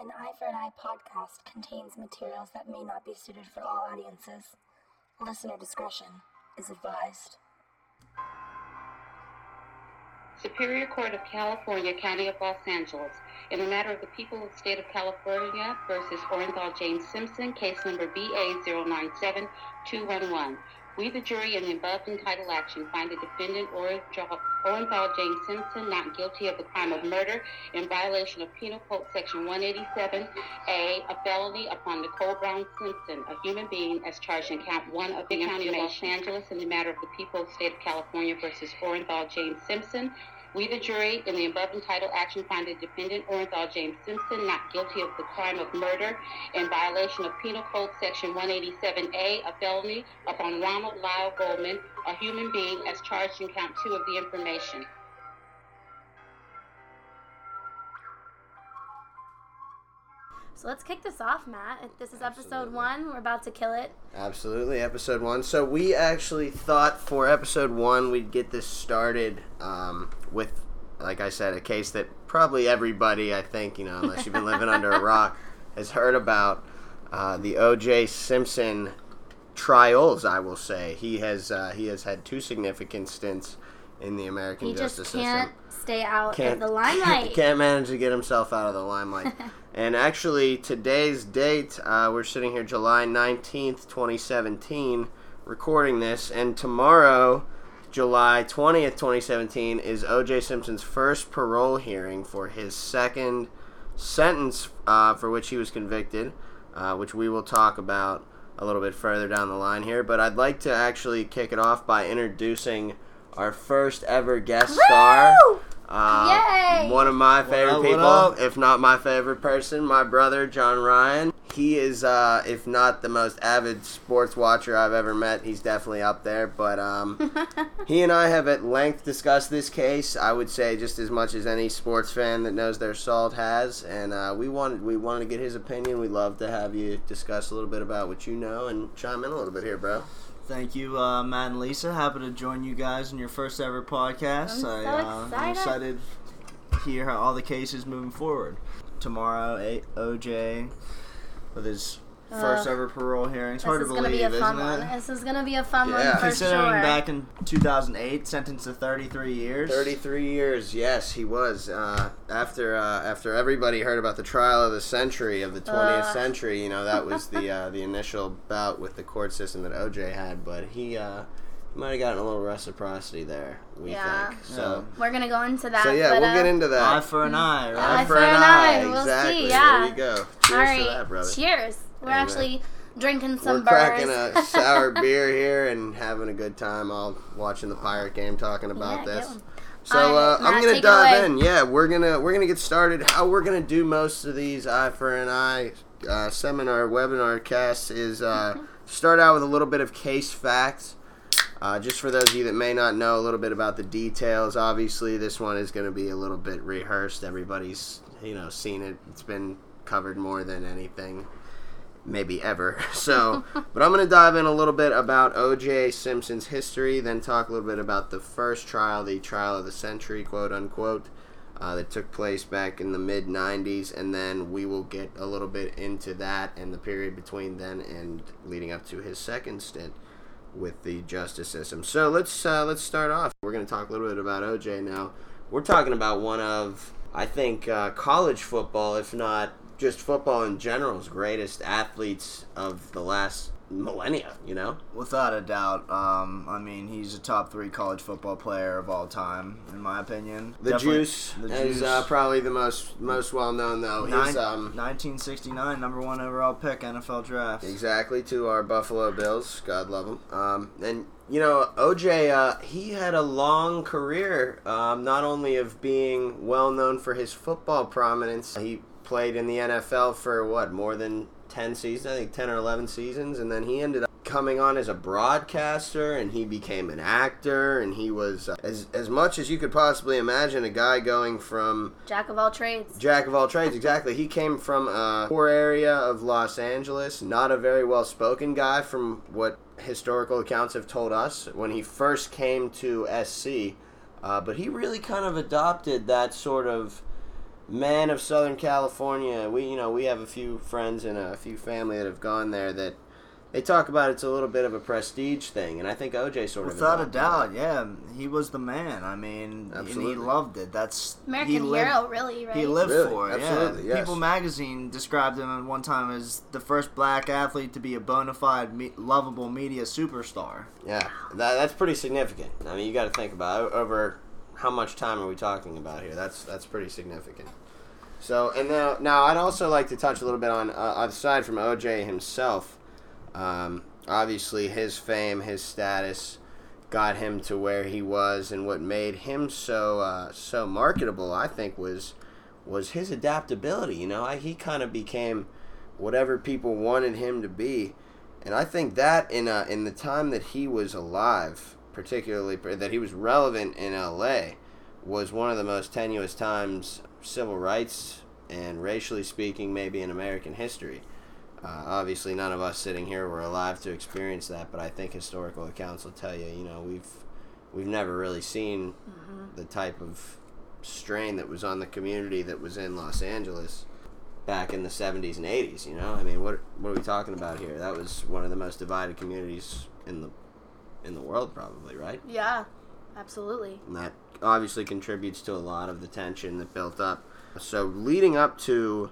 An Eye for an Eye podcast contains materials that may not be suited for all audiences. Listener discretion is advised. Superior Court of California, County of Los Angeles, in the matter of the people of the state of California versus Orenthal James Simpson, case number BA097211. We, the jury, in the above entitled action, find the defendant Orenthal James Simpson not guilty of the crime of murder in violation of Penal Code Section 187A, a felony upon Nicole Brown Simpson, a human being, as charged in count one of the County of Los Angeles in the matter of the people of the state of California versus Orenthal James Simpson. We, the jury, in the above entitled action, find the defendant, Orenthal James Simpson, not guilty of the crime of murder in violation of Penal Code Section 187A, a felony upon Ronald Lyle Goldman, a human being, as charged in count two of the information. So let's kick this off, Matt. This is episode one. We're about to kill it. Absolutely, episode one. So we actually thought for episode one we'd get this started um, with, like I said, a case that probably everybody, I think, you know, unless you've been living under a rock, has heard about uh, the O.J. Simpson trials. I will say he has uh, he has had two significant stints in the American justice system. He just can't system. stay out of the limelight. He can't manage to get himself out of the limelight. and actually, today's date, uh, we're sitting here July 19th, 2017, recording this. And tomorrow, July 20th, 2017, is O.J. Simpson's first parole hearing for his second sentence uh, for which he was convicted, uh, which we will talk about a little bit further down the line here. But I'd like to actually kick it off by introducing our first ever guest star. Uh, Yay! One of my favorite up, what people, up? if not my favorite person, my brother John Ryan. He is, uh, if not the most avid sports watcher I've ever met, he's definitely up there. But um, he and I have at length discussed this case. I would say just as much as any sports fan that knows their salt has, and uh, we wanted we wanted to get his opinion. We'd love to have you discuss a little bit about what you know and chime in a little bit here, bro. Thank you, uh, Matt and Lisa. Happy to join you guys in your first ever podcast. I'm so I, uh, I'm excited. excited to hear how all the cases moving forward. Tomorrow, OJ with his first Ugh. ever parole hearing. It's This hard is to gonna believe, be a fun isn't one. it? This is gonna be a fun Yeah. one for Considering sure. back in 2008, sentenced to 33 years. 33 years, yes, he was. Uh, after uh, after everybody heard about the trial of the century of the 20th Ugh. century, you know that was the uh, the initial bout with the court system that OJ had, but he uh, might have gotten a little reciprocity there. We Yeah. think so. We're gonna go into that. So yeah, but, we'll uh, get into that. Eye for an eye, right? Eye for an eye, we'll exactly. see, yeah. There you go. Cheers All right. to that, brother. Cheers. We're Amen. actually drinking some We're cracking a sour beer here and having a good time. All watching the pirate game, talking about Yeah, this. So uh, I'm gonna dive away. in. Yeah, we're gonna we're gonna get started. How we're gonna do most of these eye for an eye uh, seminar webinar casts is uh, start out with a little bit of case facts. Uh, just for those of you that may not know a little bit about the details, obviously this one is going to be a little bit rehearsed. Everybody's you know seen it. It's been covered more than anything maybe ever. So, but I'm going to dive in a little bit about O.J. Simpson's history, then talk a little bit about the first trial, the trial of the century, quote unquote, uh, that took place back in the mid 90s, and then we will get a little bit into that and the period between then and leading up to his second stint with the justice system. So let's uh, let's start off. We're going to talk a little bit about O.J. now. We're talking about one of, I think, uh, college football, if not just football in general's greatest athletes of the last millennia. You know, Without a doubt. Um, I mean, he's a top three college football player of all time, in my opinion. the Definitely- Juice the is Juice. uh, probably the most most well known though. Nine- He's um 1969, number one overall pick, NFL draft. exactly to our Buffalo Bills. God love them. Um, and you know, OJ, uh, he had a long career. Um, not only of being well known for his football prominence, he played in the NFL for what more than ten seasons. I think ten or eleven seasons, and then he ended up coming on as a broadcaster and he became an actor and he was uh, as as much as you could possibly imagine a guy going from Jack of all trades. Jack of all trades, exactly. He came from a poor area of Los Angeles, not a very well spoken guy, from what historical accounts have told us when he first came to SC. Uh, but he really kind of adopted that sort of men of Southern California. We, you know, we have a few friends and a few family that have gone there that they talk about it's a little bit of a prestige thing, and I think OJ sort of Without a doubt, that. yeah, he was the man. I mean, and he loved it. That's American he lived, hero, really, right? He lived Really, for it. absolutely, yeah. yes. People magazine described him at one time as the first black athlete to be a bona fide, me- lovable media superstar. Yeah, that, that's pretty significant. I mean, you got to think about it. over how much time are we talking about here? That's that's pretty significant. So, and now, now I'd also like to touch a little bit on uh, aside from OJ himself. Um, obviously, his fame, his status, got him to where he was, and what made him so uh, so marketable, I think, was was his adaptability. You know, I, he kind of became whatever people wanted him to be, and I think that in uh, in the time that he was alive, particularly that he was relevant in L.A., was one of the most tenuous times, civil rights and racially speaking, maybe in American history. Uh, obviously, none of us sitting here were alive to experience that, but I think historical accounts will tell you, you know, we've we've never really seen the type of strain that was on the community that was in Los Angeles back in the 70s and 80s. You know, I mean, what what are we talking about here? That was one of the most divided communities in the in the world, probably, right? Yeah, absolutely. And that obviously contributes to a lot of the tension that built up. So, leading up to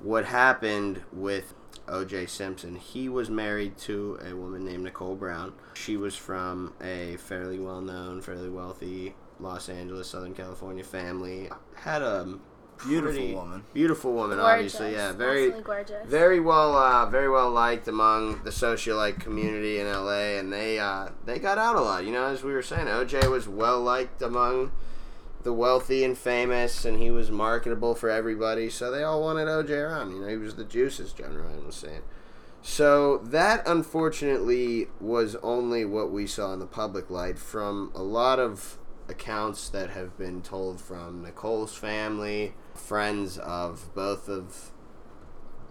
what happened with O.J. Simpson, he was married to a woman named Nicole Brown. She was from a fairly well known, fairly wealthy Los Angeles, Southern California family. Had a Beautiful pretty- woman. Beautiful woman, Gorgeous. obviously. Yeah, very gorgeous. very well uh, very well liked among the socialite community in LA and they uh, they got out a lot you know as we were saying OJ was well liked among the wealthy and famous and he was marketable for everybody so they all wanted OJ around you know he was the juices John Ryan was saying so that unfortunately was only what we saw in the public light from a lot of accounts that have been told from Nicole's family friends of both of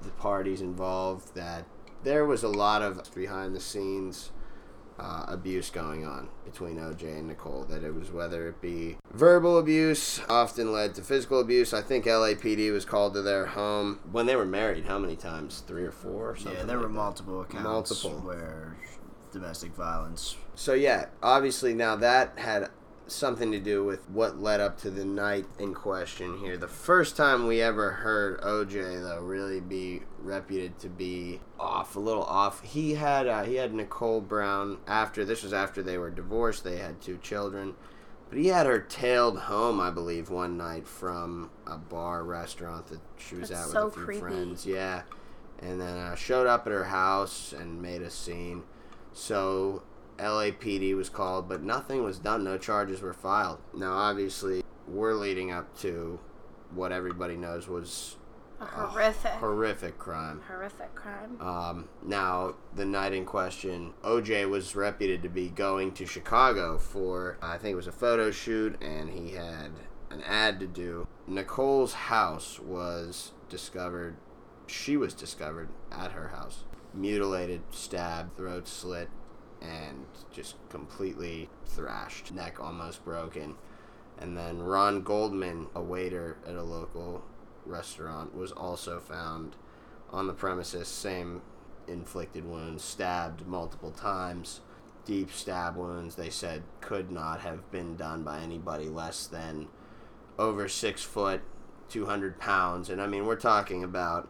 the parties involved that there was a lot of behind the scenes uh, abuse going on between OJ and Nicole. That it was whether it be verbal abuse, often led to physical abuse. I think LAPD was called to their home when they were married. How many times? Three or four? Or something Yeah, there like were that. multiple accounts Multiple. where domestic violence. So yeah, obviously now that had something to do with what led up to the night in question here. The first time we ever heard OJ though really be reputed to be off, a little off. He had uh, he had Nicole Brown after this was after they were divorced. They had two children. But he had her tailed home, I believe, one night from a bar restaurant that she was That's at so with a few creepy. friends. Yeah, and then uh, showed up at her house and made a scene. So LAPD was called, but nothing was done. No charges were filed. Now, obviously, we're leading up to what everybody knows was a horrific, horrific crime. horrific crime. Um, now, the night in question, OJ was reputed to be going to Chicago for, I think it was a photo shoot, and he had an ad to do. Nicole's house was discovered, she was discovered at her house. Mutilated, stabbed, throat slit, and just completely thrashed, neck almost broken. And then Ron Goldman, a waiter at a local restaurant, was also found on the premises, same inflicted wounds, stabbed multiple times. Deep stab wounds, they said, could not have been done by anybody less than over six foot, 200 pounds. And I mean, we're talking about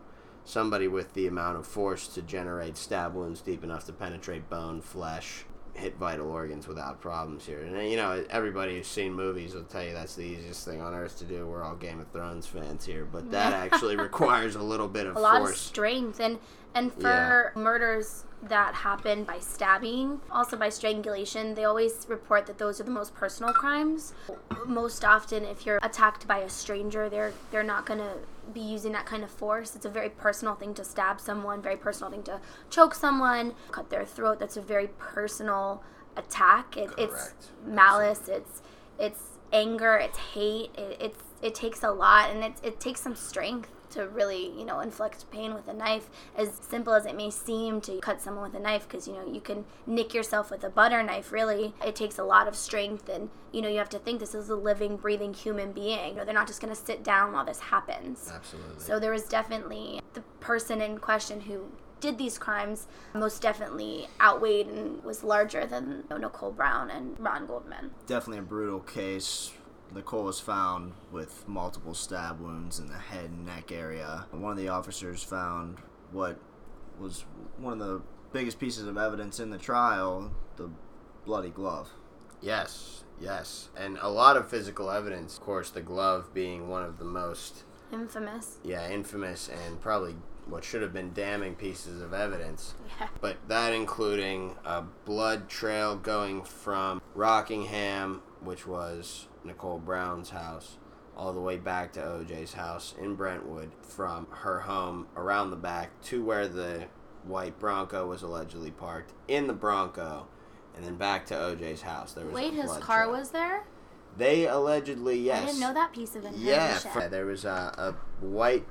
somebody with the amount of force to generate stab wounds deep enough to penetrate bone, flesh, hit vital organs without problems here. And you know, everybody who's seen movies will tell you that's the easiest thing on earth to do. We're all Game of Thrones fans here, but that actually requires a little bit of a lot of strength. And and for murders that happen by stabbing also by strangulation they always report that those are the most personal crimes. Most often if you're attacked by a stranger they're they're not going to be using that kind of force. It's a very personal thing to stab someone very personal thing to choke someone cut their throat. That's a very personal attack. It, it's malice it's it's anger, it's hate. It, it's it takes a lot, and it it takes some strength to really you know inflict pain with a knife. As simple as it may seem to cut someone with a knife, because you know you can nick yourself with a butter knife. Really, it takes a lot of strength, and you know you have to think this is a living, breathing human being. You know, they're not just going to sit down while this happens. Absolutely. So there was definitely the person in question who did these crimes most definitely outweighed and was larger than Nicole Brown and Ron Goldman. Definitely a brutal case. Nicole was found with multiple stab wounds in the head and neck area. One of the officers found what was one of the biggest pieces of evidence in the trial the bloody glove. Yes, yes. And a lot of physical evidence, of course, the glove being one of the most, Infamous. yeah, infamous and probably what should have been damning pieces of evidence. Yeah. But that including a blood trail going from Rockingham, which was Nicole Brown's house, all the way back to OJ's house in Brentwood, from her home around the back to where the white Bronco was allegedly parked in the Bronco, and then back to OJ's house. There was Wait, his car trail. was there? They allegedly yes. I didn't know that piece of information. Yeah, there was a, a white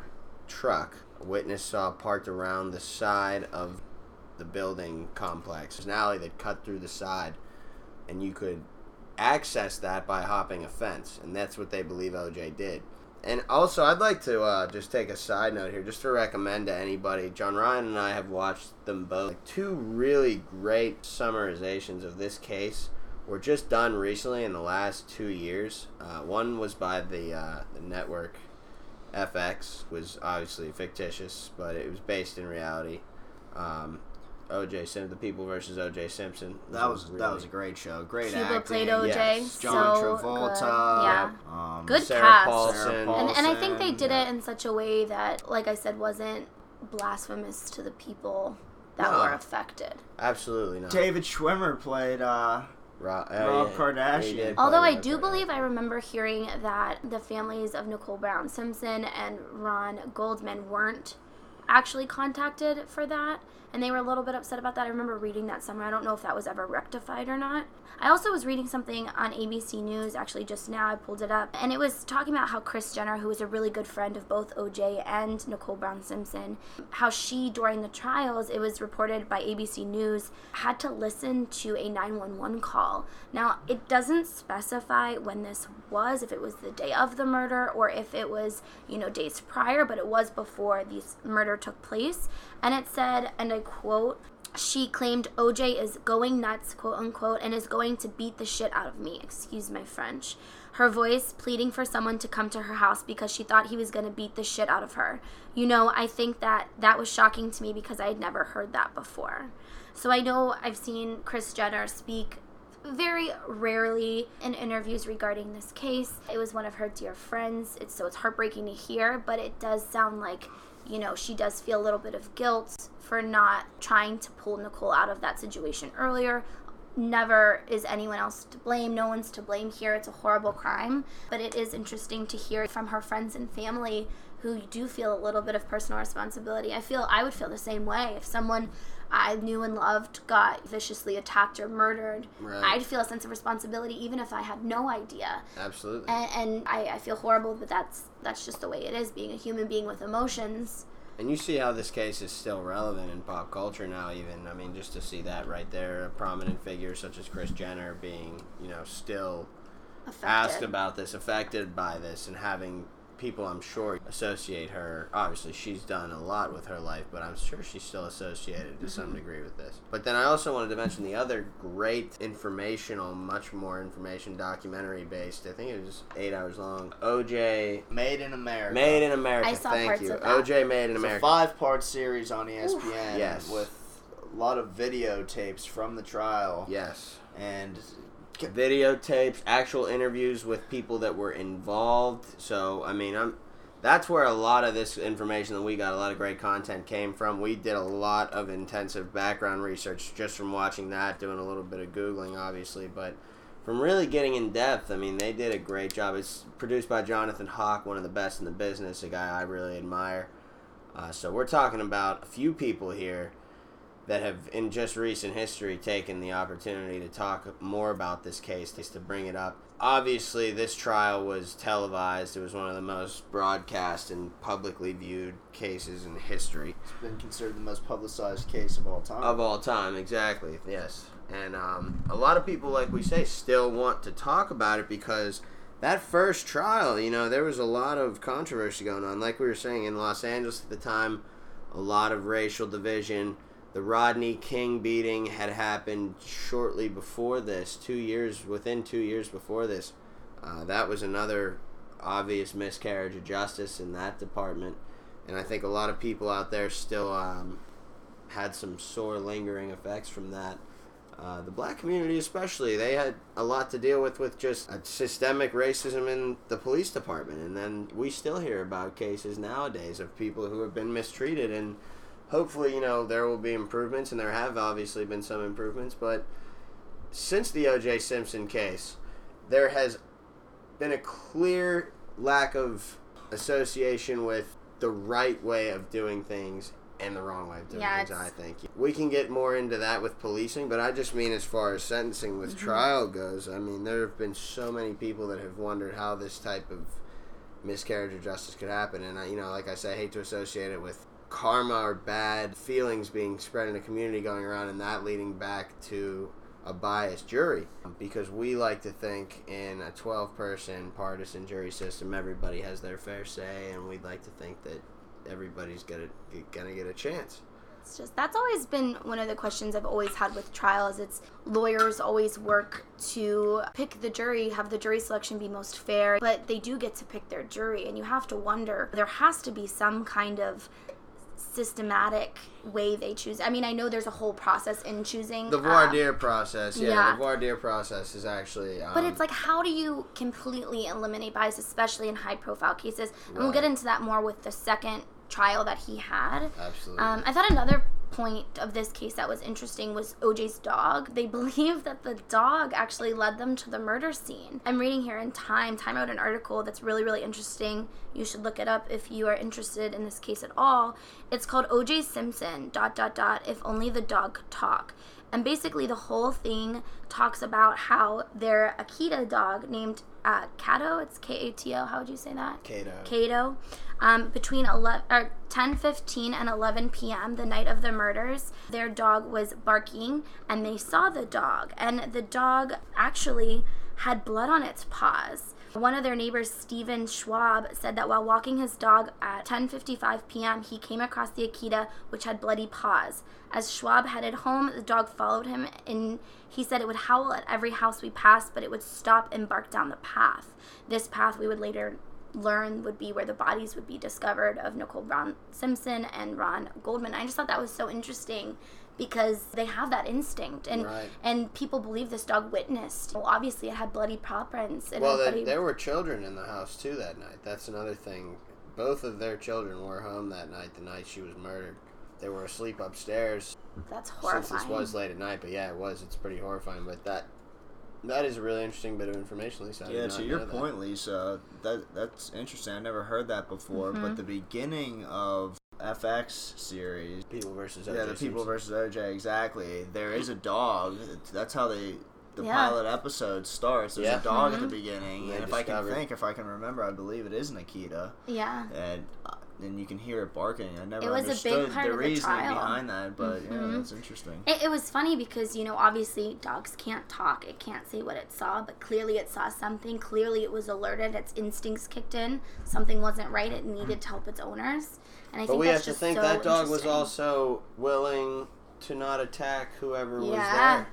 truck. A witness saw parked around the side of the building complex. There's an alley that cut through the side, and you could access that by hopping a fence, and that's what they believe OJ did. And also, I'd like to uh, just take a side note here, just to recommend to anybody. John Ryan and I have watched them both. Two really great summarizations of this case were just done recently in the last two years. Uh, one was by the uh, the network FX, was obviously fictitious, but it was based in reality. Um, OJ Simpson, The People versus OJ Simpson. That was that was a great show. Great Cuba acting. played OJ. yes. John so Travolta. Good. Yeah. Um, Good Sarah cast. Paulson. Sarah And, and I think they did yeah. it in such a way that, like I said, wasn't blasphemous to the people that No. were affected. Absolutely not. David Schwimmer played uh, Ro- oh, Rob yeah. Kardashian. Although I do Kardashian. believe I remember hearing that the families of Nicole Brown Simpson and Ron Goldman weren't actually contacted for that, and they were a little bit upset about that. I remember reading that somewhere. I don't know if that was ever rectified or not. I also was reading something on ABC News actually just now. I pulled it up, and it was talking about how Kris Jenner, who was a really good friend of both OJ and Nicole Brown Simpson, how she during the trials, it was reported by ABC News, had to listen to a 911 call. Now, it doesn't specify when this was, if it was the day of the murder or if it was, you know, days prior, but it was before these murder took place. And it said, and I quote, she claimed OJ is going nuts, quote unquote, and is going to beat the shit out of me. Excuse my French. Her voice pleading for someone to come to her house because she thought he was going to beat the shit out of her. You know, I think that that was shocking to me because I had never heard that before. So I know I've seen Kris Jenner speak very rarely in interviews regarding this case. It was one of her dear friends. It's so it's heartbreaking to hear, but it does sound like, you know, she does feel a little bit of guilt for not trying to pull Nicole out of that situation earlier. Never is anyone else to blame. No one's to blame here. It's a horrible crime, but it is interesting to hear from her friends and family who do feel a little bit of personal responsibility. I feel I would feel the same way if someone I knew and loved got viciously attacked or murdered. Right. I'd feel a sense of responsibility even if I had no idea. Absolutely. And, and I, I feel horrible, but that's that's just the way it is. Being a human being with emotions. And you see how this case is still relevant in pop culture now, even. I mean, just to see that right there, a prominent figure such as Kris Jenner being, you know, still Affected. asked about this, affected by this, and having people, I'm sure, associate her. Obviously, she's done a lot with her life, but I'm sure she's still associated to some mm-hmm. degree with this. But then I also wanted to mention the other great informational, much more information documentary based. I think it was eight hours long. OJ Made in America. Made in America. I saw Thank parts you. of that. OJ Made in It's America. a five-part series on ESPN. Yes. With a lot of videotapes from the trial. Yes. And videotapes, actual interviews with people that were involved. So, I mean, I'm that's where a lot of this information that we got, a lot of great content came from. We did a lot of intensive background research just from watching that, doing a little bit of googling obviously, but from really getting in depth, I mean, they did a great job. It's produced by Jonathan Hawk, one of the best in the business, a guy I really admire. Uh, so we're talking about a few people here that have, in just recent history, taken the opportunity to talk more about this case, just to bring it up obviously this trial was televised. It was one of the most broadcast and publicly viewed cases in history It's been considered the most publicized case of all time. of all time. Exactly. Yes. And um, a lot of people, like we say, still want to talk about it because that first trial, you know, there was a lot of controversy going on. Like we were saying in Los Angeles at the time, a lot of racial division. The Rodney King beating had happened shortly before this, two years within two years before this. Uh, that was another obvious miscarriage of justice in that department, and I think a lot of people out there still um, had some sore lingering effects from that. Uh, the black community, especially, they had a lot to deal with with just systemic racism in the police department, and then we still hear about cases nowadays of people who have been mistreated, and hopefully, you know, there will be improvements, and there have obviously been some improvements, but since the O.J. Simpson case, there has been a clear lack of association with the right way of doing things and the wrong way of doing Yeah, things. I think we can get more into that with policing, but I just mean as far as sentencing with mm-hmm. trial goes. I mean, there have been so many people that have wondered how this type of miscarriage of justice could happen, and I, you know, like I say, I hate to associate it with karma or bad feelings being spread in a community going around, and that leading back to a biased jury because we like to think in a 12 person partisan jury system everybody has their fair say and we'd like to think that everybody's gonna gonna get a chance It's just that's always been one of the questions I've always had with trials. It's lawyers always work to pick the jury, have the jury selection be most fair, but they do get to pick their jury, and you have to wonder there has to be some kind of systematic way they choose. I mean, I know there's a whole process in choosing the voir dire process yeah, yeah. the voir dire process is actually um, But it's like, how do you completely eliminate bias, especially in high profile cases? And we'll get into that more with the second trial that he had. absolutely Um, I thought another point of this case that was interesting was OJ's dog. They believe that the dog actually led them to the murder scene. I'm reading here in Time. Time wrote an article that's really, really interesting. You should look it up if you are interested in this case at all. It's called OJ Simpson, dot, dot, dot, if only the dog could talk. And basically, the whole thing talks about how their Akita dog named uh, Kato, it's K A T O, how would you say that? Cato. Cato, um, between 11 or 10:15 and 11 p.m. the night of the murders, their dog was barking, and they saw the dog, and the dog actually had blood on its paws. One of their neighbors, Stephen Schwab, said that while walking his dog at 10:55 p.m., he came across the Akita, which had bloody paws. As Schwab headed home, the dog followed him, and he said it would howl at every house we passed, but it would stop and bark down the path. This path we would later learn would be where the bodies would be discovered of Nicole Brown Simpson and Ron Goldman. I just thought that was so interesting because they have that instinct and Right. and people believe this dog witnessed. Well, obviously it had bloody paw prints. It well there, bloody- there were children in the house too that night that's another thing both of their children were home that night the night she was murdered they were asleep upstairs that's horrifying since this was late at night but yeah it was it's pretty horrifying but that that is a really interesting bit of information lisa I Yeah, to your know that. point, Lisa, that that's interesting. I never heard that before. Mm-hmm. But the beginning of FX series, people versus yeah, the People versus OJ, exactly. There is a dog. That's how they. The Yeah. pilot episode starts. There's Yeah. a dog Mm-hmm. at the beginning, They and if I can think, if I can remember, I believe it is Nikita, yeah. and uh, and you can hear it barking. I never It was a big understood part the of the reasoning trial. behind that, but yeah, Mhm. that's interesting. It, it was funny because, you know, obviously dogs can't talk. It can't say what it saw, but clearly it saw something. Clearly it was alerted. Its instincts kicked in. Something wasn't right. It needed to help its owners. And I but think we have that's to think so that dog was also willing to not attack whoever was Yeah.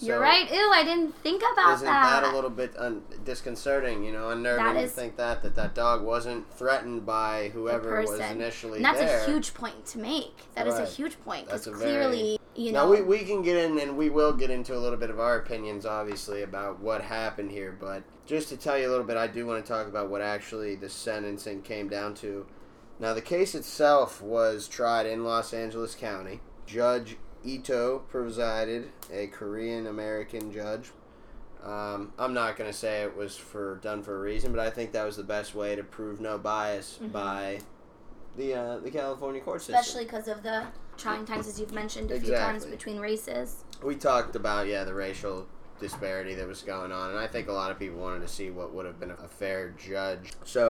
There You're right. Ew, I didn't think about Isn't that. that a little bit un- disconcerting? You know, unnerving to think that that that dog wasn't threatened by whoever was initially and that's there. a huge point to make. That is Right. a huge point because That's a very- clearly, you know, now we, we can get in and we will get into a little bit of our opinions, obviously, about what happened here. But just to tell you a little bit, I do want to talk about what actually the sentencing came down to. Now, the case itself was tried in Los Angeles County. Judge Ito presided, a Korean American judge. Um, I'm not going to say it was for done for a reason, but I think that was the best way to prove no bias by the uh, the California court system. especially because of the trying times, as you've mentioned a few times between races. we talked about yeah the racial disparity that was going on, and I think a lot of people wanted to see what would have been a fair judge. So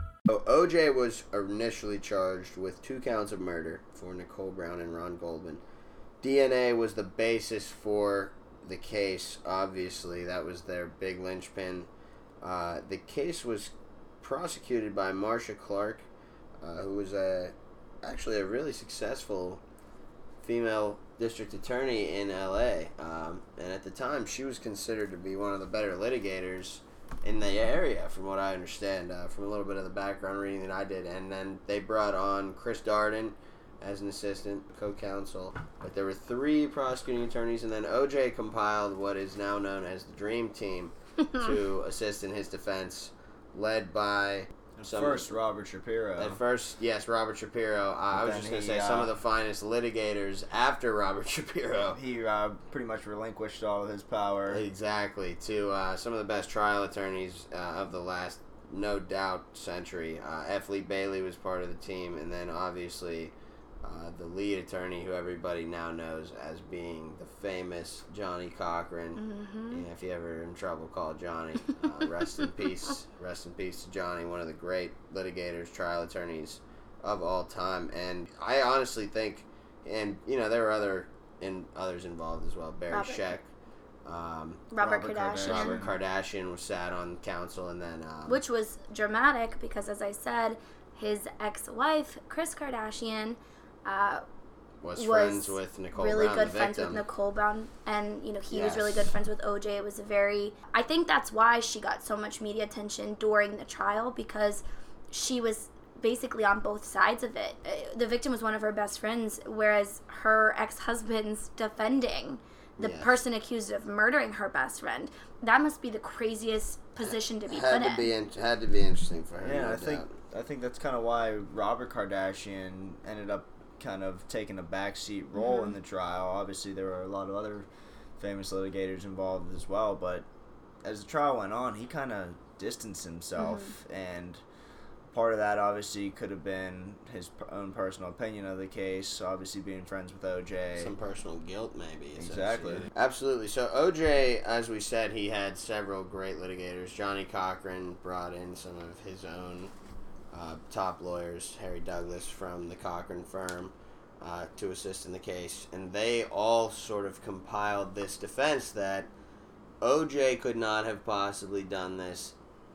So OJ was initially charged with two counts of murder for Nicole Brown and Ron Goldman. DNA was the basis for the case. Obviously, that was their big linchpin. Uh, the case was prosecuted by Marcia Clark, uh, who was a actually a really successful female district attorney in LA. Um, and at the time, she was considered to be one of the better litigators in the area, from what I understand, uh, from a little bit of the background reading that I did. And then they brought on Chris Darden as an assistant co-counsel. But there were three prosecuting attorneys, and then OJ compiled what is now known as the Dream Team to assist in his defense, led by. Some- First, Robert Shapiro. at first, yes, Robert Shapiro. Uh, I was just going to say some uh, of the finest litigators after Robert Shapiro. he uh, pretty much relinquished all of his power. Exactly, to uh, some of the best trial attorneys uh, of the last, no doubt, century. Uh, F. Lee Bailey was part of the team, and then obviously uh, the lead attorney, who everybody now knows as being the famous Johnnie Cochran. Yeah, if you ever in trouble, call Johnnie. Uh, rest in peace. Rest in peace to Johnnie, one of the great litigators, trial attorneys of all time. And I honestly think, and you know, there were other in others involved as well. Barry Robert. Scheck. Um, Robert, Robert Kardashian. Robert Kardashian was sat on counsel, and then um, which was dramatic because, as I said, his ex-wife Kris Kardashian uh, was, was friends with Nicole really Brown, good the friends with. Nicole Brown, and you know he was really good friends with OJ. It was a very, I think that's why she got so much media attention during the trial because she was basically on both sides of it. Uh, The victim was one of her best friends, whereas her ex-husband's defending the Yes. person accused of murdering her best friend. That must be the craziest position to be had put to in. be in, had to be interesting for her. Yeah, no I think. I think that's kind of why Robert Kardashian ended up kind of taking a backseat role Mm-hmm. in the trial. Obviously, there were a lot of other famous litigators involved as well, but as the trial went on, he kind of distanced himself, Mm-hmm. and part of that obviously could have been his own personal opinion of the case. Obviously, being friends with OJ. some personal guilt maybe Exactly. absolutely so oj as we said he had several great litigators johnnie cochran brought in some of his own uh, top lawyers harry douglas from the cochran firm uh, to assist in the case and they all sort of compiled this defense that oj could not have possibly done this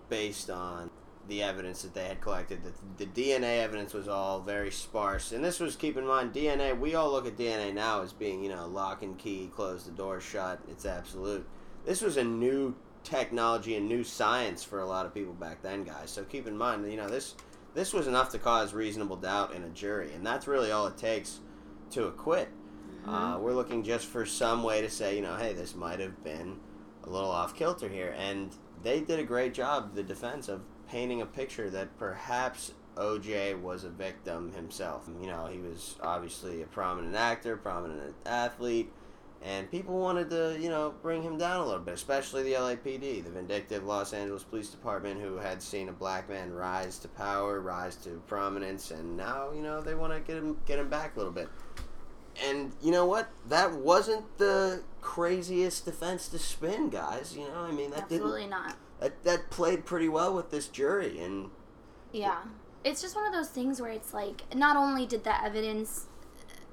based on the evidence that they had collected. The, the DNA evidence was all very sparse, and this was keep in mind DNA. We all look at DNA now as being you know lock and key, close the door shut. It's absolute. This was a new technology and new science for a lot of people back then, guys. So keep in mind, you know this this was enough to cause reasonable doubt in a jury, and that's really all it takes to acquit. Uh, we're looking just for some way to say, you know, hey, this might have been a little off kilter here, and they did a great job, the defense, of painting a picture that perhaps OJ was a victim himself. You know, he was obviously a prominent actor, prominent athlete, and people wanted to, you know, bring him down a little bit, especially the LAPD, the vindictive Los Angeles Police Department, who had seen a black man rise to power, rise to prominence, and now, you know, they want to get him get him back a little bit. And you know what? That wasn't the craziest defense to spin, guys. You know, I mean, that Absolutely didn't not. that that played pretty well with this jury, and Yeah. It's just one of those things where it's like, not only did the evidence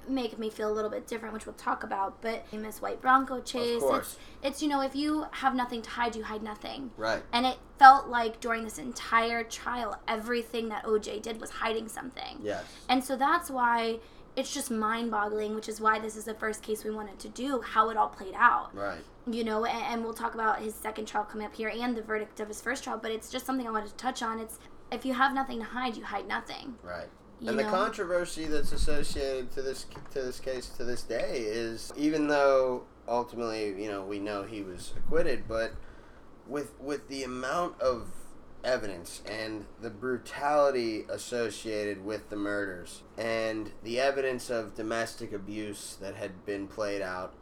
make me feel a little bit different, which we'll talk about, but Miss White Bronco chase, course. it's, it's, you know, if you have nothing to hide, you hide nothing. right, And it felt like during this entire trial, everything that OJ did was hiding something. yes, And so that's why it's just mind boggling, which is why this is the first case we wanted to do, how it all played out right, you know, and, and we'll talk about his second trial coming up here and the verdict of his first trial. But it's just something I wanted to touch on. It's if you have nothing to hide, you hide nothing. right. You and the controversy that's associated to this to this case to this day is even though ultimately, you know, we know he was acquitted, but with with the amount of evidence and the brutality associated with the murders and the evidence of domestic abuse that had been played out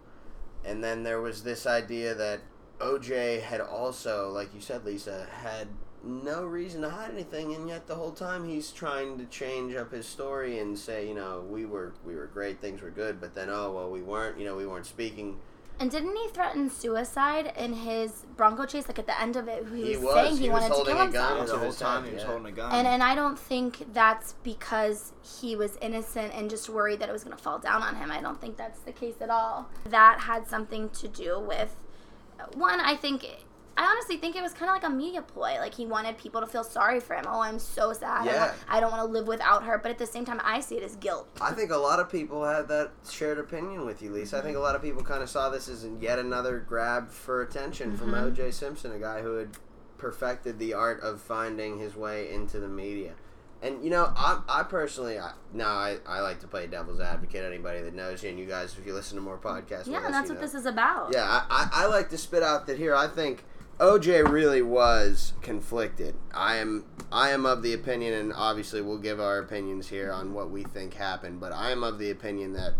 and then there was this idea that OJ had also like you said Lisa had no reason to hide anything and yet the whole time he's trying to change up his story and say you know we were we were great things were good but then oh well we weren't you know we weren't speaking And didn't he threaten suicide in his Bronco chase? Like at the end of it, he was, He was. saying he, He was wanted to holding kill a gun himself. the whole time he was yeah. holding a gun. And and I don't think that's because he was innocent and just worried that it was going to fall down on him. I don't think that's the case at all. That had something to do with one. I think I honestly think it was kind of like a media ploy. Like he wanted people to feel sorry for him. Oh, I'm so sad. I, Yeah. want, I don't want to live without her. But at the same time, I see it as guilt. I think a lot of people had that shared opinion with you, Lisa. I think a mm-hmm. lot of people kind of saw this as yet another grab for attention from mm-hmm. O.J. Simpson, a guy who had perfected the art of finding his way into the media. And you know, I, I personally, I, no, I, I like to play devil's advocate. Anybody that knows you, and you guys, if you listen to more podcasts, Yeah, us, that's what know. this is about. Yeah, I, I, I like to spit out that here. I think OJ really was conflicted. I am I am of the opinion, and obviously we'll give our opinions here on what we think happened. But I am of the opinion that,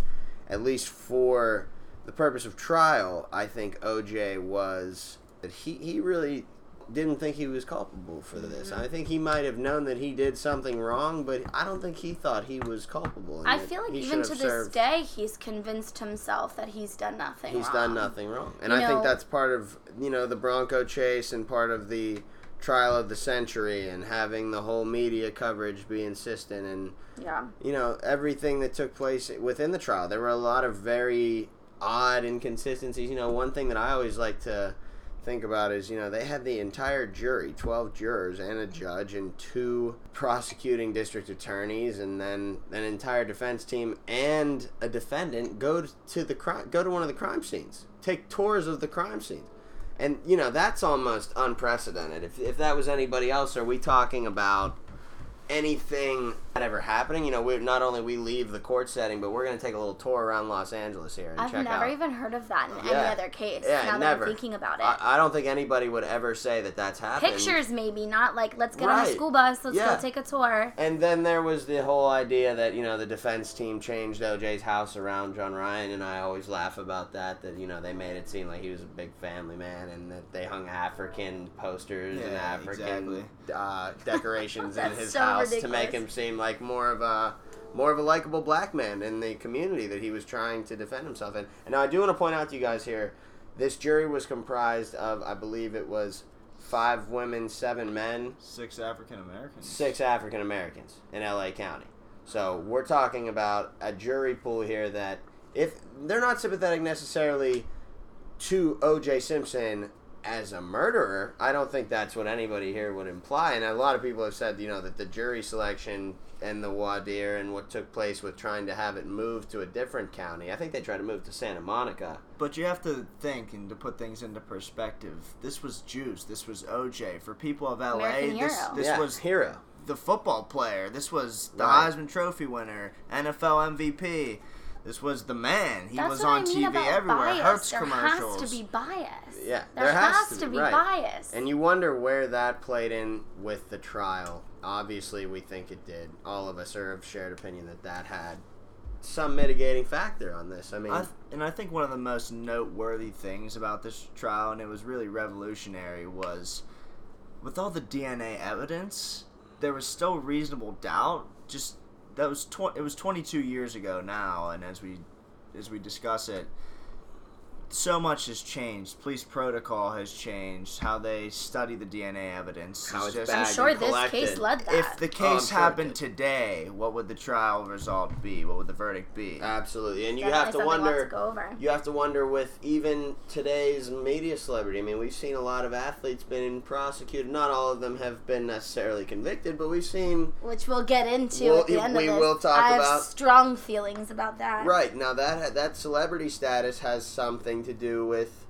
at least for the purpose of trial, I think OJ was that he he really didn't think he was culpable for this. Mm-hmm. I think he might have known that he did something wrong, but I don't think he thought he was culpable. I feel like even to this day, he's convinced himself that he's done nothing. He's wrong. done nothing wrong, and You I think that's part of you know the Bronco chase and part of the trial of the century and having the whole media coverage be insistent and Yeah. you know everything that took place within the trial. There were a lot of very odd inconsistencies. You know, one thing that I always like to think about is you know they had the entire jury 12 jurors and a judge and two prosecuting district attorneys and then an entire defense team and a defendant go to the crime go to one of the crime scenes take tours of the crime scenes and you know that's almost unprecedented. If, if that was anybody else are we talking about anything that ever happening you know we not only we leave the court setting but we're going to take a little tour around los angeles here and I've check never out even heard of that in Yeah. any other case. Yeah, now that never. I'm thinking about it. I, I don't think anybody would ever say that that's happened. Pictures, maybe not like let's get on a school bus, let's Yeah. go take a tour. And then there was the whole idea that you know the defense team changed OJ's house around John Ryan, and I always laugh about that. That you know they made it seem like he was a big family man, and that they hung African posters and African exactly. uh, decorations in his so house to make him seem like more of a more of a likable black man in the community that he was trying to defend himself in. And now I do want to point out to you guys here, this jury was comprised of I believe it was five women, seven men Six African Americans. six African Americans in LA County. So we're talking about a jury pool here that if they're not sympathetic necessarily to OJ Simpson as a murderer, I don't think that's what anybody here would imply. And a lot of people have said, you know, that the jury selection and the voir dire and what took place with trying to have it moved to a different county. I think they tried to move to Santa Monica. But you have to think and to put things into perspective. This was Juice. This was OJ. For people of LA, American this hero. this yeah, was hero. the football player. This was the Right. Heisman Trophy winner, NFL MVP. This was the man. He That's was on I mean TV everywhere. bias. Hertz there commercials. has to be bias. Yeah, there, has, to be, right. bias. And you wonder where that played in with the trial. Obviously, we think it did. All of us are of shared opinion that that had some mitigating factor on this. I mean, I th- and I think one of the most noteworthy things about this trial, and it was really revolutionary, was with all the DNA evidence, there was still reasonable doubt. Just that was tw- it was 22 years ago now, and as we as we discuss it, so much has changed. Police protocol has changed. How they study the DNA evidence. How is it's just- I'm sure this collected. case led that. if the Oh, case sure it happened did. today, what would the trial result be? What would the verdict be? absolutely. And you Definitely have to something we'll have wonder. to go over. You have to wonder with even today's media celebrity. I mean, we've seen a lot of athletes been prosecuted. Not all of them have been necessarily convicted, but we've seen which we'll get into Well, at the end we of this. will talk I have about- strong feelings about that. Right now, that that celebrity status has something to do with,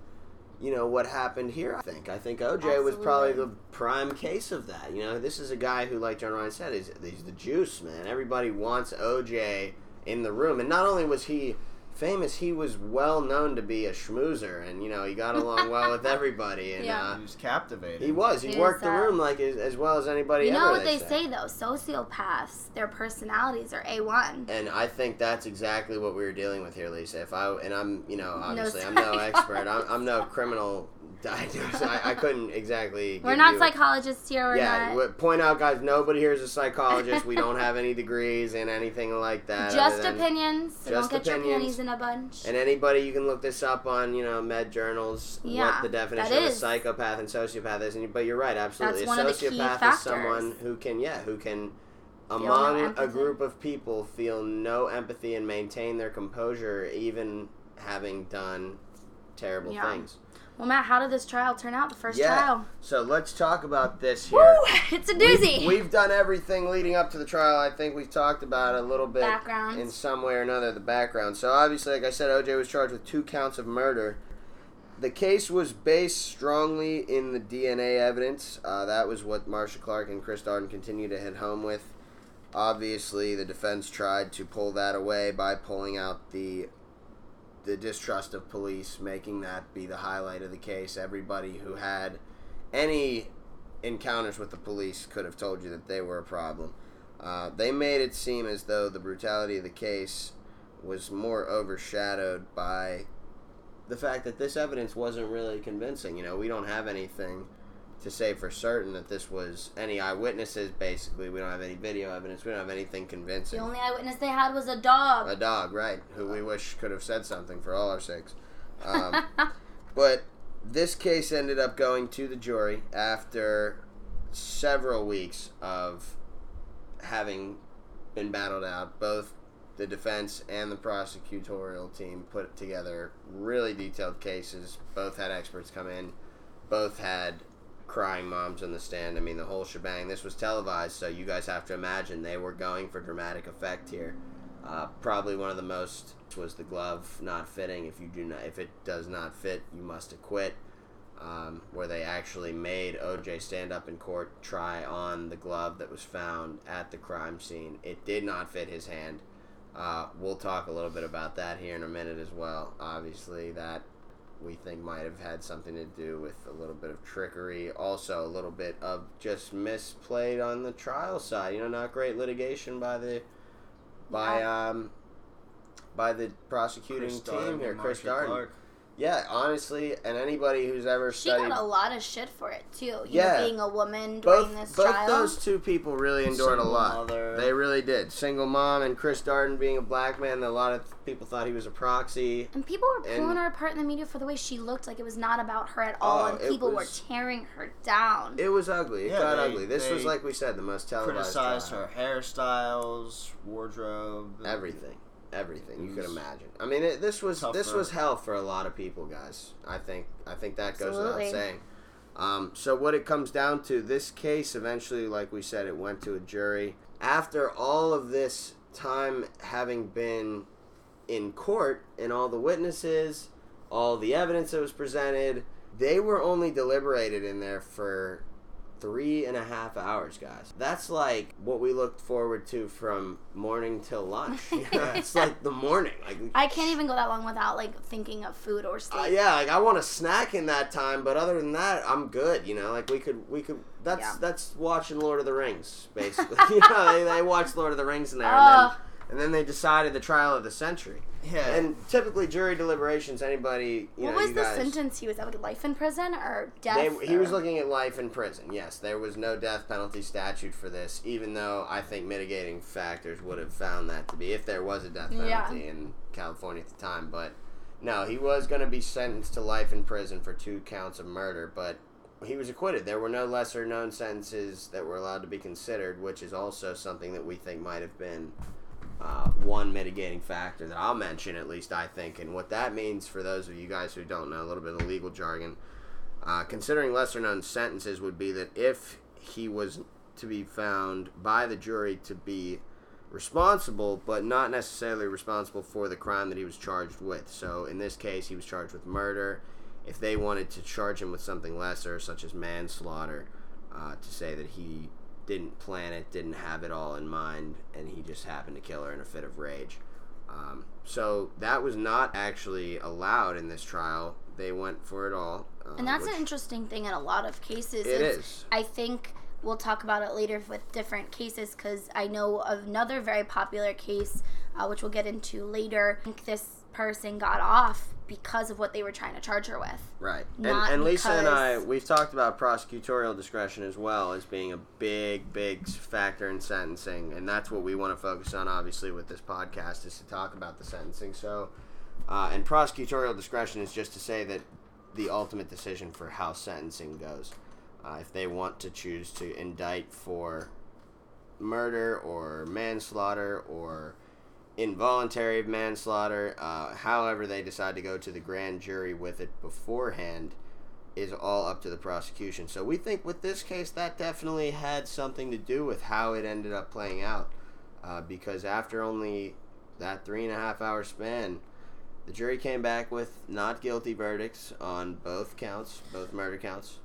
you know, what happened here. I think. I think OJ was probably the prime case of that. You know, this is a guy who, like John Ryan said, is he's the juice man. Everybody wants OJ in the room, and not only was he famous, he was well known to be a schmoozer, and you know he got along well with everybody, and Yeah. uh, He was captivating. he was. He, He worked is, the uh, room like as, as well as anybody. You know ever, what they say though? Sociopaths, their personalities are a one. And I think that's exactly what we were dealing with here, Lisa. If I and I'm, you know, obviously I'm no expert. I'm, I'm no criminal I, I couldn't exactly. We're not psychologists here. We're yeah, not. point out, guys. Nobody here is a psychologist. we don't have any degrees in anything like that. Just opinions. So just don't get your opinions. panties in a bunch. And anybody, you can look this up on, you know, med journals. Yeah, what the definition of a psychopath and sociopath is. And, but you're right, absolutely. That's one a of the key sociopath is someone who can, yeah, who can, no among a group of people, feel no empathy and maintain their composure, even having done terrible Yeah. things. Well, Matt, how did this trial turn out? The first Yeah. trial. So let's talk about this here. Woo! It's a We've- doozy. We've, done everything leading up to the trial. I think we've talked about a little bit Backgrounds. in some way or another. The background. So obviously, like I said, OJ was charged with two counts of murder. The case was based strongly in the DNA evidence. Uh, that was what Marcia Clark and Chris Darden continued to hit home with. Obviously, the defense tried to pull that away by pulling out the the distrust of police, making that be the highlight of the case. Everybody who had any encounters with the police could have told you that they were a problem. Uh, they made it seem as though the brutality of the case was more overshadowed by the fact that this evidence wasn't really convincing. You know, we don't have anything to say for certain that this was any eyewitnesses, basically. We don't have any video evidence. We don't have anything convincing. The only eyewitness they had was a dog. A dog, right? Who we wish could have said something for all our sakes. Um, but this case ended up going to the jury after several weeks of having been battled out. Both the defense and the prosecutorial team put together really detailed cases. Both had experts come in. Both had crying moms on the stand. I mean, the whole shebang. This was televised, so you guys have to imagine they were going for dramatic effect here. Uh, probably one of the most was the glove not fitting. If you do not, if it does not fit, you must acquit. Um, where they actually made OJ stand up in court, try on the glove that was found at the crime scene. It did not fit his hand. Uh, we'll talk a little bit about that here in a minute as well. Obviously, that we think might have had something to do with a little bit of trickery. Also, a little bit of just misplayed on the trial side. You know, not great litigation by the by um by the prosecuting Chris team Darden here, Chris Darden. Clark. Yeah, honestly, and anybody who's ever She studied got a lot of shit for it too. You Yeah. know, being a woman during both this both trial. those two people really endured a lot. mother. They really did. Single mom and Chris Darden being a black man. A lot of people thought he was a proxy. and people were pulling and- her apart in the media for the way she looked. Like it was not about her at all, Oh, and people was- were tearing her down. It was ugly. It Yeah, got they- ugly. This was like we said, the most televised Criticized trial. her hairstyles, wardrobe, Everything, everything you could imagine. I mean, it, this was tough this for- was hell for a lot of people, guys. I think I think that goes Absolutely. without saying. Um, so what it comes down to, this case eventually, like we said, it went to a jury. After all of this time having been in court and all the witnesses, all the evidence that was presented, they were only deliberated in there for three and a half hours, guys. That's like what we looked forward to from morning till lunch. You know, it's like the morning. Like, I can't even go that long without like thinking of food or sleep. uh, yeah, like I want a snack in that time, but other than that, I'm good. You know, like we could, we could. That's Yeah. that's watching Lord of the Rings, basically. you know, they, they watched Lord of the Rings in there, and then, and then they decided the trial of the century. Yeah. And typically, jury deliberations, anybody, you what know, was you the guys, sentence he was at? Like life in prison or death? They, he was looking at life in prison. Yes, there was no death penalty statute for this, even though I think mitigating factors would have found that to be if there was a death penalty Yeah. in California at the time. But no, he was going to be sentenced to life in prison for two counts of murder, but he was acquitted. There were no lesser known sentences that were allowed to be considered, which is also something that we think might have been uh, one mitigating factor that I'll mention, at least I think. And what that means for those of you guys who don't know a little bit of legal jargon, uh, considering lesser known sentences would be that if he was to be found by the jury to be responsible, but not necessarily responsible for the crime that he was charged with. So in this case, he was charged with murder. If they wanted to charge him with something lesser, such as manslaughter, uh, to say that he didn't plan it, didn't have it all in mind, and he just happened to kill her in a fit of rage. Um, so that was not actually allowed in this trial. They went for it all. uh, And that's an interesting thing in a lot of cases. It's- I think we'll talk about it later with different cases because I know of another very popular case, uh, which we'll get into later. I think this person got off because of what they were trying to charge her with. Right. And, and Lisa and I, we've talked about prosecutorial discretion as well as being a big, big factor in sentencing. And that's what we want to focus on, obviously, with this podcast, is to talk about the sentencing. So, uh, and prosecutorial discretion is just to say that the ultimate decision for how sentencing goes. Uh, if they want to choose to indict for murder or manslaughter or involuntary manslaughter, uh, however they decide to go to the grand jury with it beforehand, is all up to the prosecution. So we think with this case that definitely had something to do with how it ended up playing out, uh, because after only that three and a half hour span, the jury came back with not guilty verdicts on both counts, both murder counts,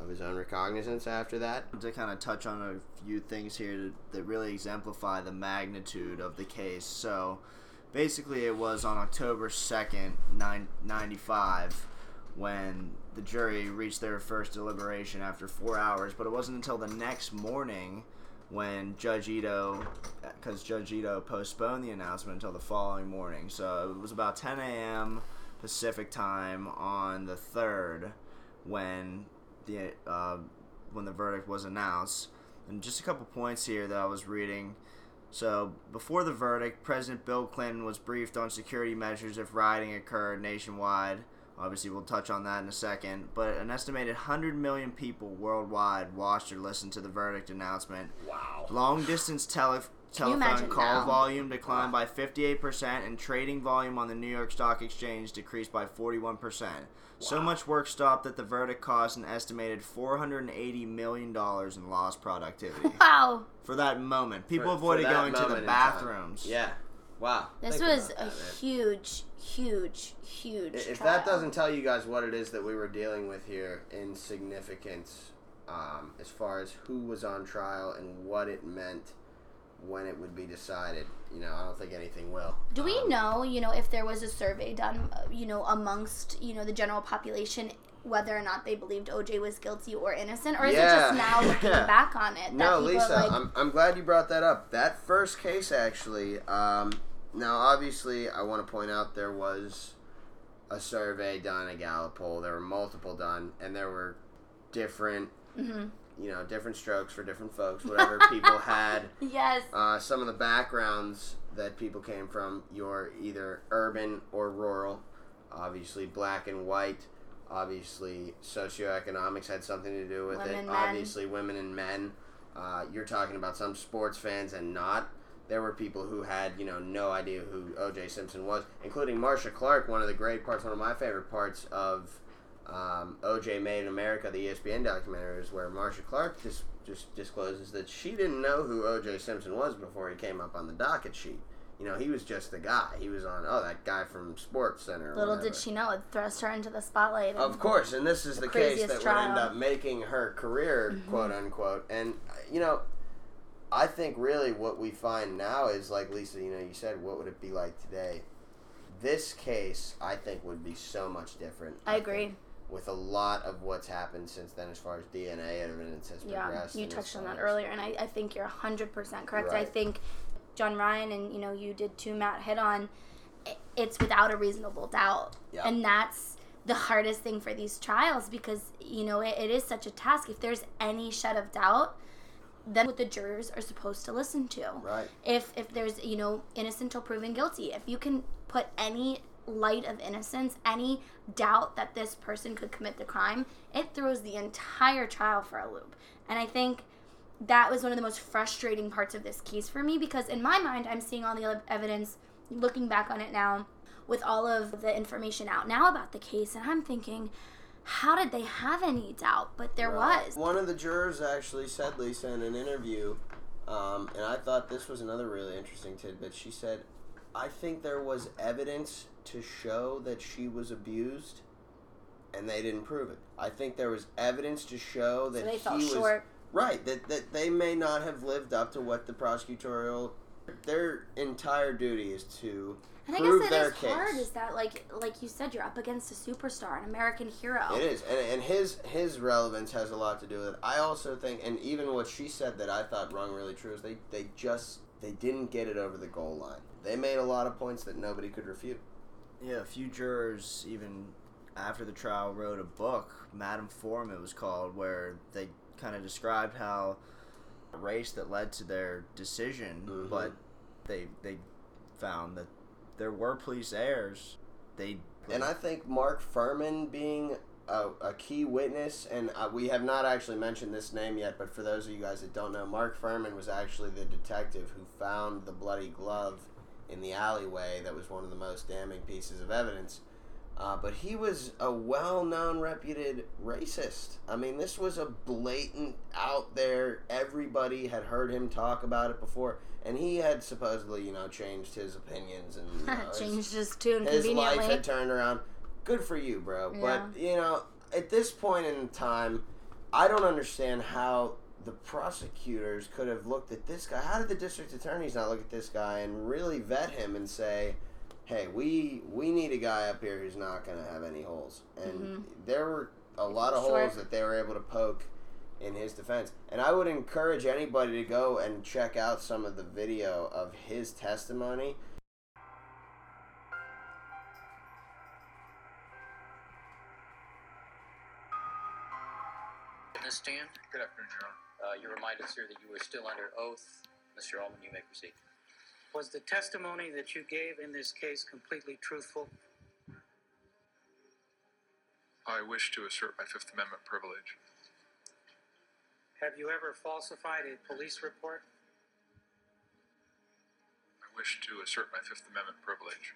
of his own recognizance. After that, to kind of touch on a few things here that really exemplify the magnitude of the case. So, basically, it was on October 2nd, 995, when the jury reached their first deliberation after four hours, but it wasn't until the next morning when Judge Ito, because Judge Ito postponed the announcement until the following morning. So, it was about 10 a.m. Pacific time on the 3rd when the uh, when the verdict was announced. And just a couple points here that I was reading. So before the verdict, President Bill Clinton was briefed on security measures if rioting occurred nationwide. Obviously, we'll touch on that in a second. But an estimated 100 million people worldwide watched or listened to the verdict announcement. Wow. Long distance tele- telephone call now? volume declined by 58%, and trading volume on the New York Stock Exchange decreased by 41%. So much work stopped that the verdict cost an estimated $480 million in lost productivity. Wow. for that moment. People For- for avoided that going to the bathrooms. Yeah. Wow. This Think was a that, huge, huge, huge. If trial. that doesn't tell you guys what it is that we were dealing with here in significance, um, as far as who was on trial and what it meant when it would be decided, you know, I don't think anything will. Do we Um, know, you know, if there was a survey done, uh, you know, amongst, you know, the general population, whether or not they believed OJ was guilty or innocent, or is it just now looking Yeah. back on it? No, Lisa, like, I'm, I'm glad you brought that up. That first case, actually, um, now obviously, I want to point out there was a survey done, a Gallup poll. There were multiple done, and there were different, Mm-hmm. You know, different strokes for different folks. Whatever people had, yes, uh, some of the backgrounds that people came from, you're either urban or rural. Obviously, black and white. Obviously, socioeconomics had something to do with Women, it. men. Obviously, women and men. Uh, you're talking about some sports fans and not. There were people who had, you know, no idea who O.J. Simpson was, including Marcia Clark. One of the great parts, one of my favorite parts of um, O.J. Made in America, the ESPN documentary, is where Marcia Clark just just discloses that she didn't know who O.J. Simpson was before he came up on the docket sheet. You know, he was just the guy. He was on, oh, that guy from Sports Center. little whatever. did she know it thrust her into the spotlight. Of course, and this is the, The case that would end up making her career, quote unquote. And uh, you know, I think really what we find now is like Lisa, you know, you said, what would it be like today? This case, I think, would be so much different. I agree. think, with a lot of what's happened since then, as far as DNA evidence has Yeah, progressed. you touched on that earlier, and I, I think you're 100% correct. I think John Ryan and, you know, you did too, Matt, hit on it's without a reasonable doubt. Yeah. And that's the hardest thing for these trials because, you know, it, it is such a task. If there's any shed of doubt, then what the jurors are supposed to listen to. Right. If if there's, you know, innocent till proven guilty, if you can put any light of innocence, any doubt that this person could commit the crime, it throws the entire trial for a loop. And I think that was one of the most frustrating parts of this case for me because in my mind I'm seeing all the evidence looking back on it now with all of the information out now about the case and I'm thinking how did they have any doubt but there Right. was One of the jurors actually said, Lisa, in an interview, um, and I thought this was another really interesting tidbit. She said, I think there was evidence to show that she was abused, and they didn't prove it. I think there was evidence to show so that they he was short right that that they may not have lived up to what the prosecutorial Their entire duty is to And I guess their it is case. hard. Is that like like you said, you're up against a superstar, an American hero. It is, and, and his his relevance has a lot to do with it. I also think, and even what she said that I thought rung really true is they they just they didn't get it over the goal line. They made a lot of points that nobody could refute. Yeah, a few jurors even after the trial wrote a book, Madam Foreman it was called, where they kind of described how the race that led to their decision, Mhm. but they they found that there were police errors. They And I think Mark Fuhrman being a, a key witness, and uh, we have not actually mentioned this name yet, but for those of you guys that don't know, Mark Fuhrman was actually the detective who found the bloody glove in the alleyway that was one of the most damning pieces of evidence. Uh, but he was a well known, reputed racist. I mean, this was a blatant, out there, everybody had heard him talk about it before. And he had supposedly, you know, changed his opinions and you know, Changed his tune his life had turned around. Good for you, bro. But you know, at this point in time, I don't understand how the prosecutors could have looked at this guy. How did the district attorneys not look at this guy and really vet him and say, "Hey, we we need a guy up here who's not going to have any holes." And there were a lot of Mm-hmm. Sure. holes that they were able to poke in his defense. And I would encourage anybody to go and check out some of the video of his testimony. Witness stand. Good afternoon, Your Honor. Uh, you remind us here that you were still under oath. Mr. Uelmen, you may proceed. Was the testimony that you gave in this case completely truthful? I wish to assert my Fifth Amendment privilege. Have you ever falsified a police report? I wish to assert my Fifth Amendment privilege.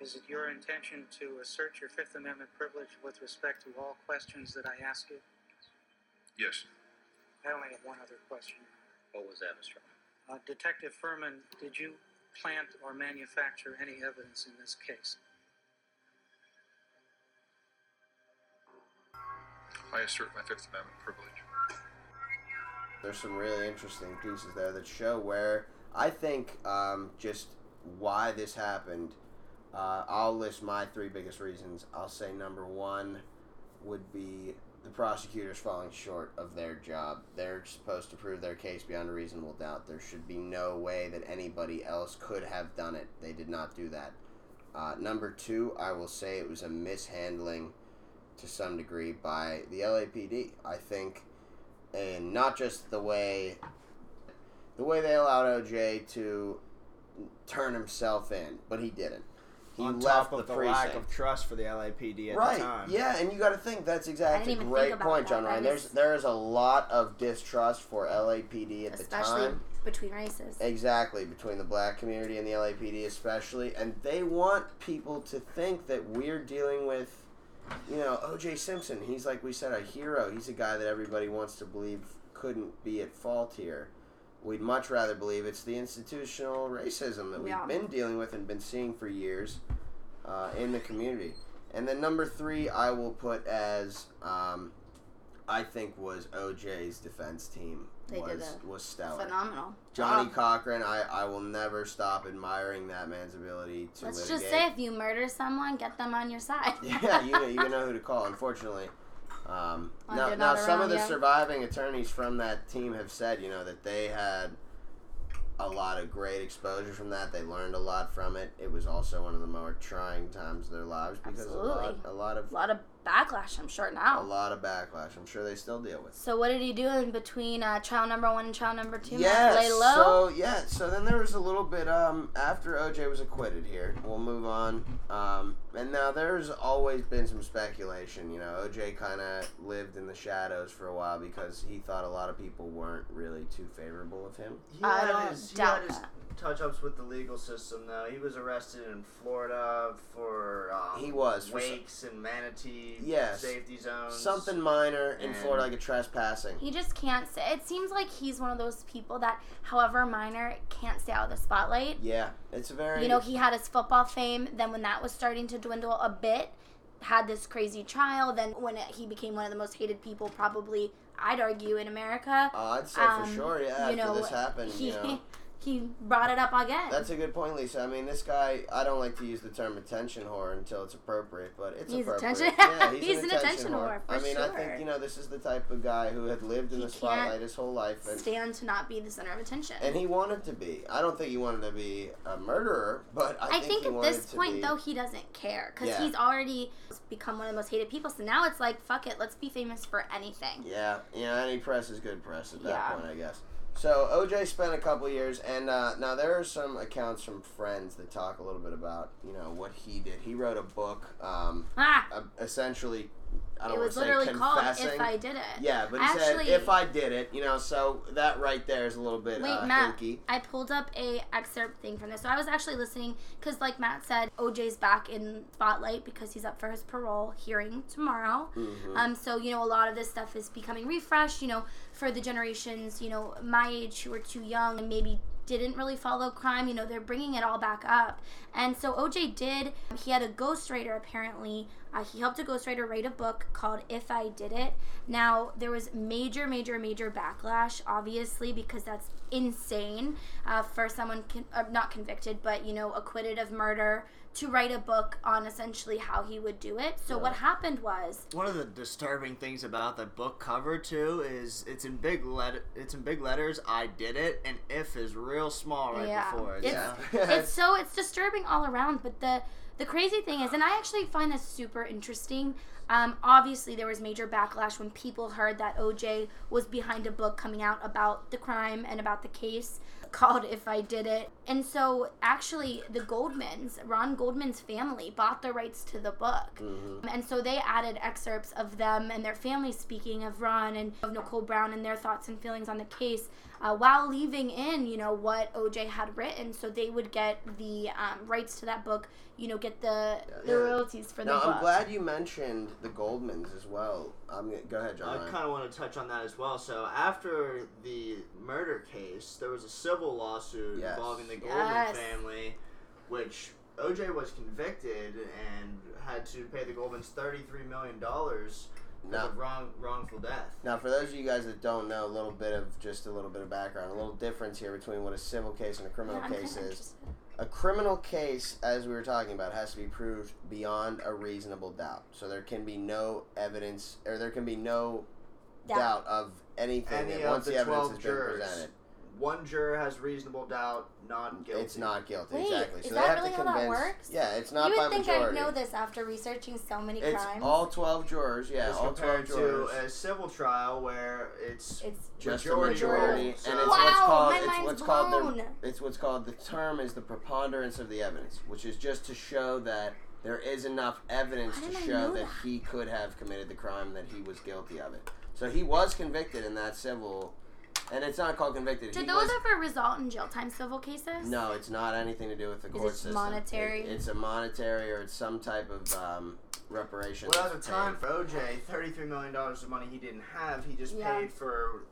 Is it your intention to assert your Fifth Amendment privilege with respect to all questions that I ask you? Yes. I only have one other question. What was that, Mr. Uelmen? Uh, Detective Fuhrman, did you plant or manufacture any evidence in this case? I assert my Fifth Amendment privilege. there's some really interesting pieces there that show where I think um, just why this happened. Uh, I'll list my three biggest reasons. I'll say number one would be the prosecutors falling short of their job. They're supposed to prove their case beyond a reasonable doubt. There should be no way that anybody else could have done it. They did not do that. Uh, number two, I will say it was a mishandling to some degree by the LAPD. I think and not just the way the way they allowed OJ to turn himself in, but he didn't. He on left top of the the, lack of trust for the LAPD at right. the time. Yeah, and you got to think that's exactly even great point. John That Ryan. There's there is a lot of distrust for LAPD at the time. between races. Exactly, between the black community and the LAPD especially. And they want people to think that we're dealing with, you know, OJ Simpson. He's, like we said, a hero. He's a guy that everybody wants to believe couldn't be at fault here. We'd much rather believe it's the institutional racism that we've Yeah. been dealing with and been seeing for years uh, in the community. And then number three, I will put as um, I think was OJ's defense team They was was stellar. Phenomenal. Johnnie job. Cochran, I, I will never stop admiring that man's ability to Let's litigate. just say if you murder someone, get them on your side. yeah, you know, you know who to call. Unfortunately, um, now, now some of the you. surviving attorneys from that team have said, you know, that they had a lot of great exposure from that. They learned a lot from it. It was also one of the more trying times of their lives because a lot, a lot of A lot of backlash, I'm sure now. a lot of backlash. I'm sure they still deal with. So what did he do in between uh, trial number one and trial number two? Yeah, Lay low. so yeah, so then there was a little bit um after OJ was acquitted here. We'll move on. Um and now there's always been some speculation, you know, OJ kind of lived in the shadows for a while because he thought a lot of people weren't really too favorable of him. He I don't his, he doubt had his that. Touch ups with the legal system, though. He was arrested in Florida for um, He was, for some- wakes and manatee Yes. safety zones. Something minor in Florida like a trespassing. He just can't say. It seems like he's one of those people that, however minor, can't stay out of the spotlight. Yeah, it's very You know, he had his football fame. Then when that was starting to dwindle a bit, had this crazy trial. Then when it, he became one of the most hated people, probably I'd argue in America. Uh, I'd say Um, for sure, yeah. you know, after this happened, he you know. he brought it up again. That's a good point, Lisa. I mean, this guy, I don't like to use the term attention whore until it's appropriate, but it's He's appropriate. attention- Yeah, he's, he's an, attention, attention whore. whore, I mean, I think, you know, this is the type of guy who had lived in He the spotlight his whole life. And, stand to not be the center of attention. and he wanted to be. I don't think he wanted to be a murderer, but I, I, think, he at this point be, though he doesn't care because Yeah. he's already become one of the most hated people. So now it's like fuck it, let's be famous for anything. Yeah, yeah, any press is good press at that Yeah. point, I guess. So OJ spent a couple years, and uh, now there are some accounts from friends that talk a little bit about you know what he did. He wrote a book, um, Ah, uh, essentially. I don't it was literally called. "If I Did It." Yeah, but he Actually- said if I did it, you know, so that right there is a little bit Wait, uh, Matt. hinky. I pulled up a excerpt thing from this. So I was actually listening because, like Matt said, OJ's back in spotlight because he's up for his parole hearing tomorrow. Mhm. Um, so you know, a lot of this stuff is becoming refreshed. You know, for the generations, you know, my age who are too young and maybe didn't really follow crime. You know, they're bringing it all back up. And so OJ did. He had a ghostwriter apparently. Uh, he helped a ghostwriter write a book called If I Did It. Now there was major, major, major backlash, obviously, because that's insane uh, for someone con- uh, not convicted, but you know, acquitted of murder to write a book on essentially how he would do it. So what happened was One of the disturbing things about the book cover too is it's in big let it's in big letters. I did it, and if is real small right yeah. before it. It's, Yeah. it's so it's disturbing all around. But the the crazy thing is, and I actually find this super interesting. Um, obviously, there was major backlash when people heard that OJ was behind a book coming out about the crime and about the case called "If I Did It." And so, actually, the Goldmans, Ron Goldman's family, bought the rights to the book, mm-hmm. and so they added excerpts of them and their families speaking of Ron and of Nicole Brown and their thoughts and feelings on the case, uh, while leaving in, you know, what OJ had written, so they would get the um, rights to that book, you know, get the the Yeah. royalties for the Now book. I'm glad you mentioned the Goldmans as well. I'm gonna, go ahead, John. I kind of want to touch on that as well. So after the murder case, there was a civil lawsuit Yes. involving the Goldman Yes. family, which OJ was convicted and had to pay the Goldmans thirty-three million dollars because No. of wrong wrongful death. Now, for those of you guys that don't know, a little bit of just a little bit of background, a little difference here between what a civil case and a criminal Yeah, case is. A criminal case, as we were talking about, has to be proved beyond a reasonable doubt. So there can be no evidence, or there can be no Doubt. doubt, of anything Any that of once the the evidence has jurors. been presented. One juror has reasonable doubt, not guilty. It's not guilty, Wait, exactly. is so that they have really to how that convince. works? Yeah, it's not you by would think majority. I'd know this after researching so many It's crimes. all twelve jurors. Yeah, As all twelve compared jurors. to a civil trial where it's it's just majority a majority, and so- it's what's called it's mind's what's called the it's what's called the term is the preponderance of the evidence, which is just to show that there is enough evidence How to show that that? he could have committed the crime, that he was guilty of it. So he was convicted in that civil, and it's not called convicted. Did he those was, ever result in jail time civil cases? no, it's not anything to do with the it court just system. monetary? It- it's a monetary or it's some type of um, reparation. Well, at the that's time paid. for OJ, thirty-three million dollars of money he didn't have. He just Yeah. paid for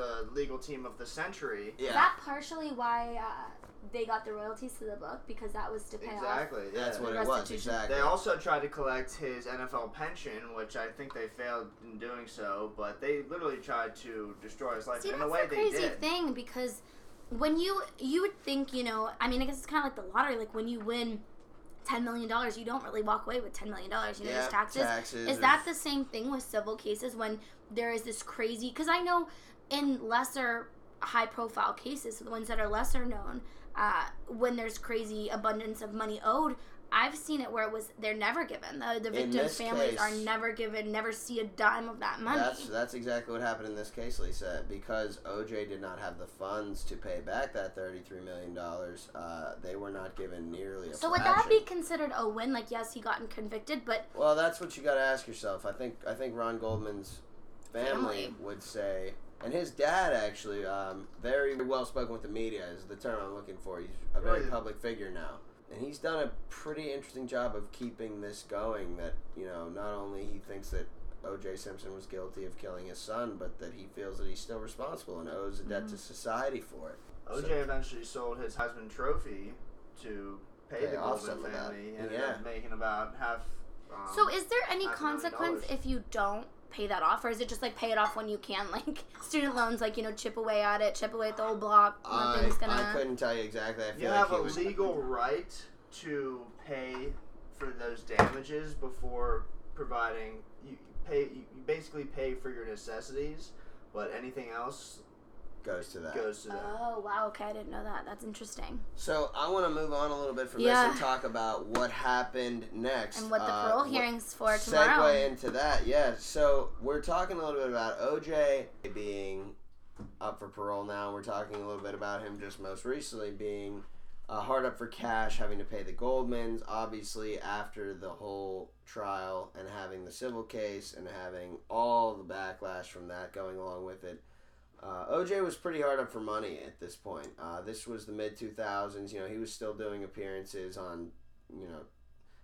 the legal team of the century. yeah, Is that partially why uh, they got the royalties to the book because that was to pay off? Exactly. that's yeah. what it was restitution. exactly. They also tried to collect his NFL pension, which I think they failed in doing so. But they literally tried to destroy his life See, in a that's the way the they crazy did. thing because when you you would think you know I mean I guess it's kind of like the lottery like when you win ten million dollars you don't really walk away with ten million dollars you know Yeah, there's taxes. taxes, Is that the same thing with civil cases when there is this crazy because I know in lesser high profile cases the ones that are lesser known uh, when there's crazy abundance of money owed. I've seen it where it was they're never given the the victims' families are never given, never see a dime of that money. That's that's exactly what happened in this case, Lisa. Because OJ did not have the funds to pay back that thirty-three million dollars, uh, they were not given nearly a So would that be considered a win? Like, yes, he gotten convicted, but Well, that's what you got to ask yourself. I think I think Ron Goldman's family, Family. would say, and his dad actually, um, very well spoken with the media is the term I'm looking for. He's a very Really? public figure now, and he's done a pretty interesting job of keeping this going. That you know, not only he thinks that O.J. Simpson was guilty of killing his son, but that he feels that he's still responsible and owes a debt Mm-hmm. to society for it. OJ So- eventually sold his Heisman Trophy to pay, Pay the off Goldman some of that. family, and ended Yeah. up making about half Um, So is there any half a million consequence if you don't pay that off, or is it just like pay it off when you can, like student loans, like you know, chip away at it, chip away at the whole block, I, gonna. I couldn't tell you exactly. I feel You like have a was legal right to pay for those damages before providing. You you pay. You you basically pay for your necessities, but anything else goes to that. goes to them. Oh wow, okay, I didn't know that. That's interesting. So I want to move on a little bit from Yeah. this and talk about what happened next And what the Uh, parole what- hearings for tomorrow. Segue into that, yeah. So we're talking a little bit about OJ being up for parole now. We're talking a little bit about him just most recently being uh, hard up for cash, having to pay the Goldmans. Obviously, after the whole trial and having the civil case and having all the backlash from that going along with it. Uh, OJ was pretty hard up for money at this point. Uh, this was the mid 2000s. You know, he was still doing appearances on, you know,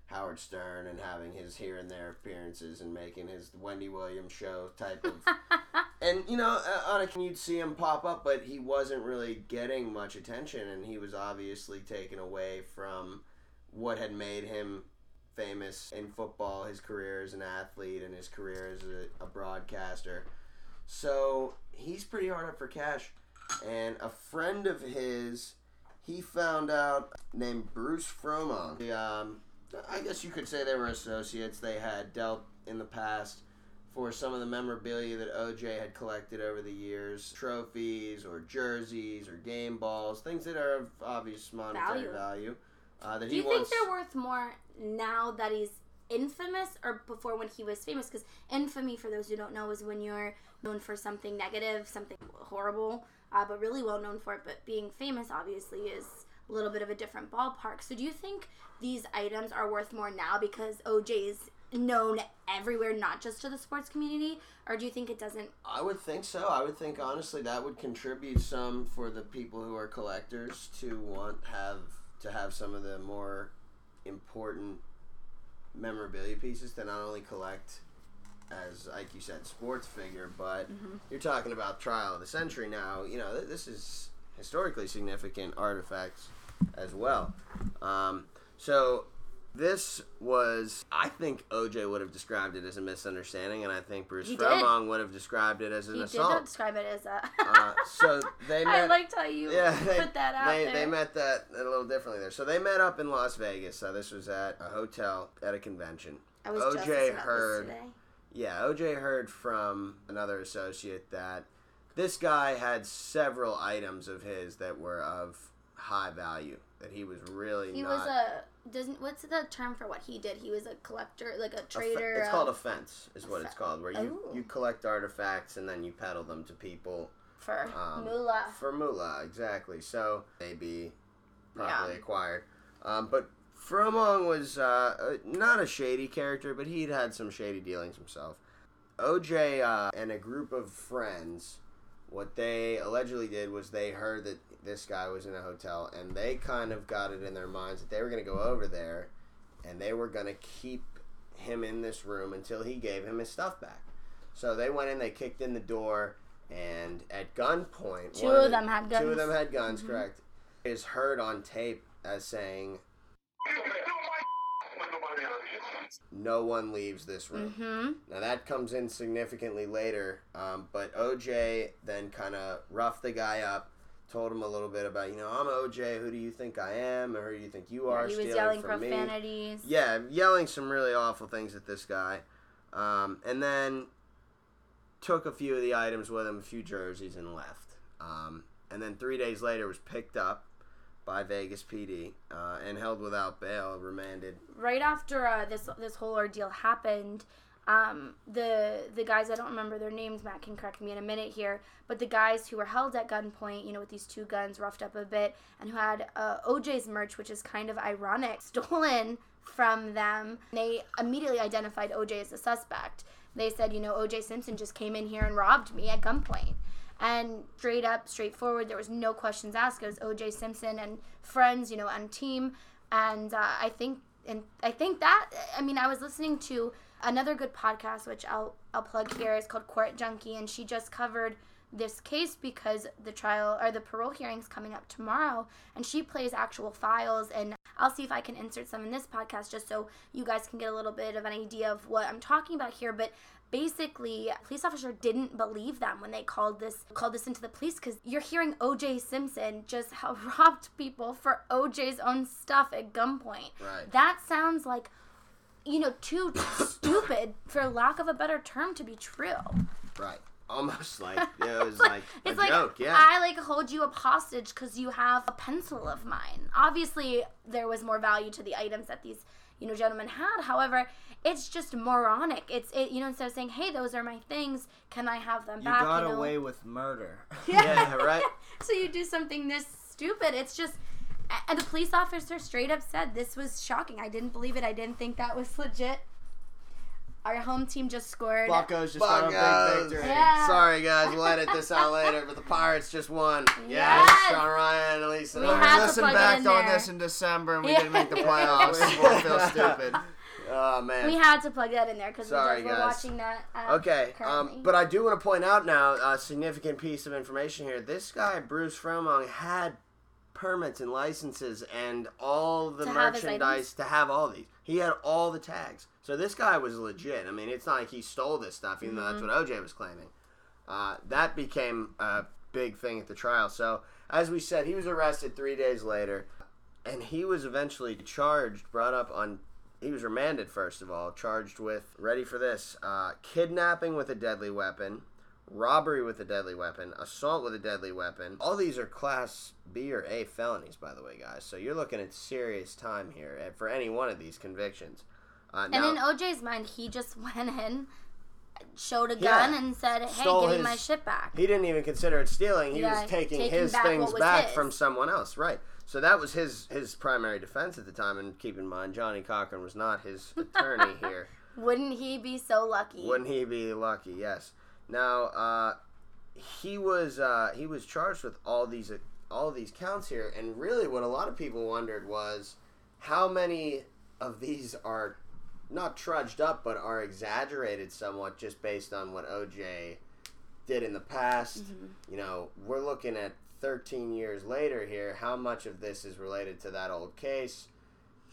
Howard Stern and having his here and there appearances and making his Wendy Williams show type of. and, you know, uh, on a, you'd see him pop up, but he wasn't really getting much attention, and he was obviously taken away from what had made him famous in football, his career as an athlete, and his career as a, a broadcaster. So he's pretty hard up for cash. And a friend of his, he found out named Bruce Fromong. The, Um, I guess you could say they were associates. They had dealt in the past for some of the memorabilia that OJ had collected over the years trophies or jerseys or game balls, things that are of obvious monetary Value. value. Uh, that Do he you think they're worth more now that he's infamous or before when he was famous? Because infamy, for those who don't know, is when you're known for something negative, something horrible, uh, but really well known for it. But being famous, obviously, is a little bit of a different ballpark. So do you think these items are worth more now because OJ is known everywhere, not just to the sports community? Or do you think it doesn't? I would think so. I would think honestly that would contribute some for the people who are collectors to want have to have some of the more important memorabilia pieces to not only collect as like you said sports figure but you're talking about trial of the century now you know th- this is historically significant artifacts as well um, so this was I think OJ would have described it as a misunderstanding and I think Bruce He did. Would have described it as an He did assault not describe it as a. uh, so they met. I liked how you yeah, they, put that out they, there. they met that a little differently there. So they met up in Las Vegas. So this was at a hotel at a convention. I was just OJ heard. Yeah, OJ heard from another associate that this guy had several items of his that were of high value. That he was really He not. was a doesn't what's the term for what he did? He was a collector, like a fe- trader. It's of- called a fence, is what it's called, where you, Oh. you collect artifacts and then you peddle them to people for um, moolah. For moolah, exactly. So they be properly Yeah. acquired. Um, but Fromong was uh, uh, not a shady character, but he'd had some shady dealings himself. OJ uh, and a group of friends, what they allegedly did was they heard that this guy was in a hotel, and they kind of got it in their minds that they were going to go over there, and they were going to keep him in this room until he gave him his stuff back. So they went in, they kicked in the door, and at gunpoint, Two of the- them had Two guns. of them had guns, Mhm. correct. Is heard on tape as saying, "No one leaves this room." Mm-hmm. Now that comes in significantly later, um, but OJ then kind of roughed the guy up, told him a little bit about, you know, I'm OJ. Who do you think I am, or who do you think you are? he was yelling from me?" profanities. Yeah, yelling some really awful things at this guy, um, and then took a few of the items with him, a few jerseys, and left. Um, and then three days later was picked up by Vegas PD uh, and held without bail, remanded. Right after uh, this this whole ordeal happened, um, the the guys I don't remember their names. Matt can correct me in a minute here, but the guys who were held at gunpoint, you know, with these two guns, roughed up a bit, and who had uh, OJ's merch, which is kind of ironic, stolen from them. They immediately identified OJ as a suspect. They said, you know, OJ Simpson just came in here and robbed me at gunpoint. And straight up, straightforward, there was no questions asked. It was OJ Simpson and friends, you know, and team. And uh, I think, and I think that, I mean, I was listening to another good podcast, which I'll I'll plug here, is called Court Junkie, and she just covered this case because the trial or the parole hearing's coming up tomorrow and she plays actual files and I'll see if I can insert some in this podcast just so you guys can get a little bit of an idea of what I'm talking about here but basically police officer didn't believe them when they called this called this into the police because you're hearing oj simpson just how robbed people for oj's own stuff at gunpoint Right. that sounds like you know too stupid for lack of a better term to be true Right. Almost like it was like a it's like joke. Yeah. I like hold you up hostage because you have a pencil of mine. Obviously, there was more value to the items that these you know gentlemen had. However, it's just moronic. It's it you know instead of saying, "Hey, those are my things. Can I have them You back?" got you know? away with murder. yeah. Right. so you do something this stupid. It's just. And the police officer straight up said this was shocking. I didn't believe it. I didn't think that was legit. Our home team just scored. Buccos just got a big victory. Yeah. Sorry guys, we'll edit this out later, but the Pirates just won. Yes, Yes. Sean Ryan, Elisa. We We had to listened plug it back on there. this in December and we Yeah. didn't make the playoffs. we feel stupid. Oh man. We had to plug that in there because we're guys. watching that. Uh, Okay, um, but I do want to point out now a significant piece of information here. This guy, Bruce Fromong, had permits and licenses and all the To merchandise items? to have all these. He had all the tags. So this guy was legit. I mean, it's not like he stole this stuff, even though that's Mm-hmm. what OJ was claiming. Uh, that became a big thing at the trial. So, as we said, he was arrested three days later, and he was eventually charged, brought up on. He was remanded, first of all, charged with, ready for this, uh, kidnapping with a deadly weapon, robbery with a deadly weapon, assault with a deadly weapon. All these are Class B or A felonies, by the way, guys. So you're looking at serious time here uh, for any one of these convictions. Uh, And now- in OJ's mind, he just went in, showed a Yeah. gun, and said, "Hey, give me my shit back." He didn't even consider it stealing. He Yeah, was taking, taking his back things back his. from someone else, right? So that was his his primary defense at the time. And keep in mind, Johnnie Cochran was not his attorney here. Wouldn't he be so lucky? Wouldn't he be lucky? Yes. Now, uh, he was uh, he was charged with all these all these counts here, and really, what a lot of people wondered was how many of these are not trudged up, but are exaggerated somewhat, just based on what OJ did in the past. Mm-hmm. You know, we're looking at 13 years later here. How much of this is related to that old case?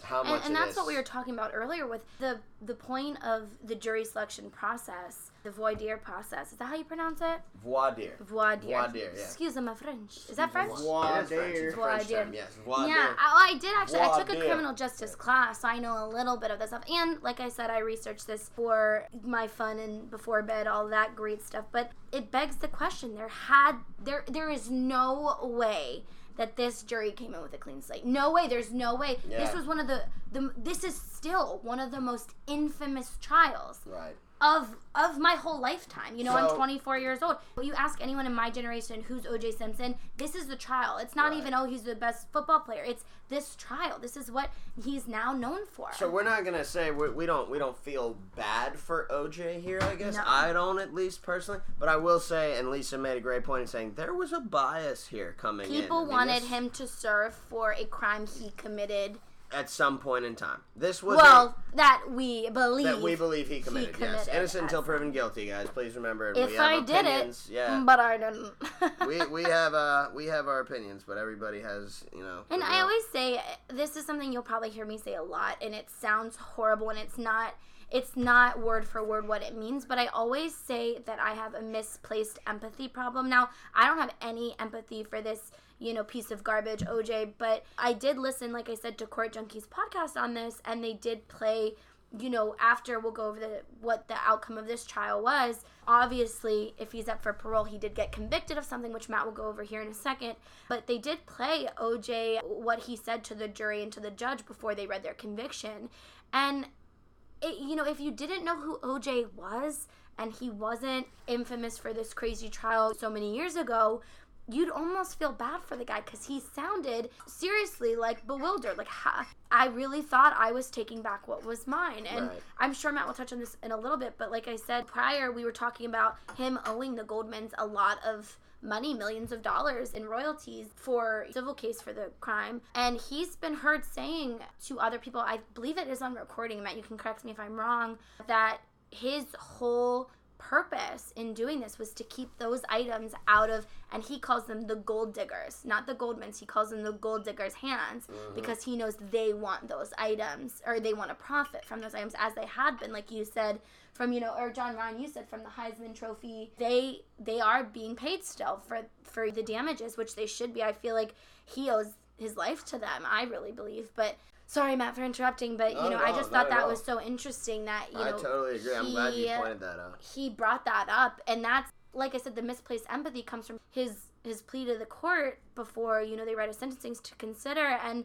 How much and, and that's this? what we were talking about earlier with the the point of the jury selection process, the voir dire process. Is that how you pronounce it? voir dire. Voir dire. Voir dire, yeah. Excuse me, my French. Is that French? Voir It is French. It's a Voir French dire. yes. Voir yeah, dire. I, I did actually. I Voir took a criminal justice class, so I know a little bit of this stuff. And like I said, I researched this for my fun and before bed, all that great stuff. But it begs the question: there had there there is no way that this jury came in with a clean slate. No way. There's no way. This was one of the the. This is still one of the most infamous trials Right. Of of my whole lifetime. You know, So- I'm 24 years old. But you ask anyone in my generation who's OJ Simpson, this is the trial. It's not Right. even oh he's the best football player. It's this trial. This is what he's now known for. So we're not gonna say we, we don't we don't feel bad for OJ here. I guess No. I don't at least personally, but I will say, and Lisa made a great point in saying there was a bias here coming in. People I mean, wanted this- him to serve for a crime he committed. At some point in time. This was Well, that we believe. that we believe he committed. yes, committed innocent until proven guilty, guys. Please remember. If we have I did it, yeah. but I didn't. we we have uh we have our opinions, but everybody has you know. And I always say this is something you'll probably hear me say a lot, and it sounds horrible, and it's not. It's not word for word what it means, but I always say that I have a misplaced empathy problem. Now, I don't have any empathy for this, you know, piece of garbage, OJ, but I did listen, like I said, to Court Junkies podcast on this, and they did play you know, after we'll go over the what the outcome of this trial was. Obviously, if he's up for parole, he did get convicted of something, which Matt will go over here in a second. But they did play OJ what he said to the jury and to the judge before they read their conviction, and it, you know, if you didn't know who OJ was and he wasn't infamous for this crazy trial so many years ago, you'd almost feel bad for the guy because he sounded seriously like bewildered. Like, ha- I really thought I was taking back what was mine. And Right. I'm sure Matt will touch on this in a little bit, but like I said prior, we were talking about him owing the Goldmans a lot of money, millions of dollars in royalties for civil case for the crime. And he's been heard saying to other people, I believe it is on recording, Matt, you can correct me if I'm wrong, that his whole purpose in doing this was to keep those items out of and he calls them the gold diggers not the goldmans he calls them the gold diggers hands Mm-hmm. because he knows they want those items or they want to profit from those items as they had been like you said from you know or john ryan you said from the heisman trophy. They they are being paid still for for the damages which they should be. I feel like he owes his life to them i really believe but Sorry, Matt, for interrupting, but you know, at I just thought that all. was so interesting that you I know totally agree. I'm glad you he- pointed that out. he brought that up and that's like i said the misplaced empathy comes from his his plea to the court before you know they read his sentencing to consider and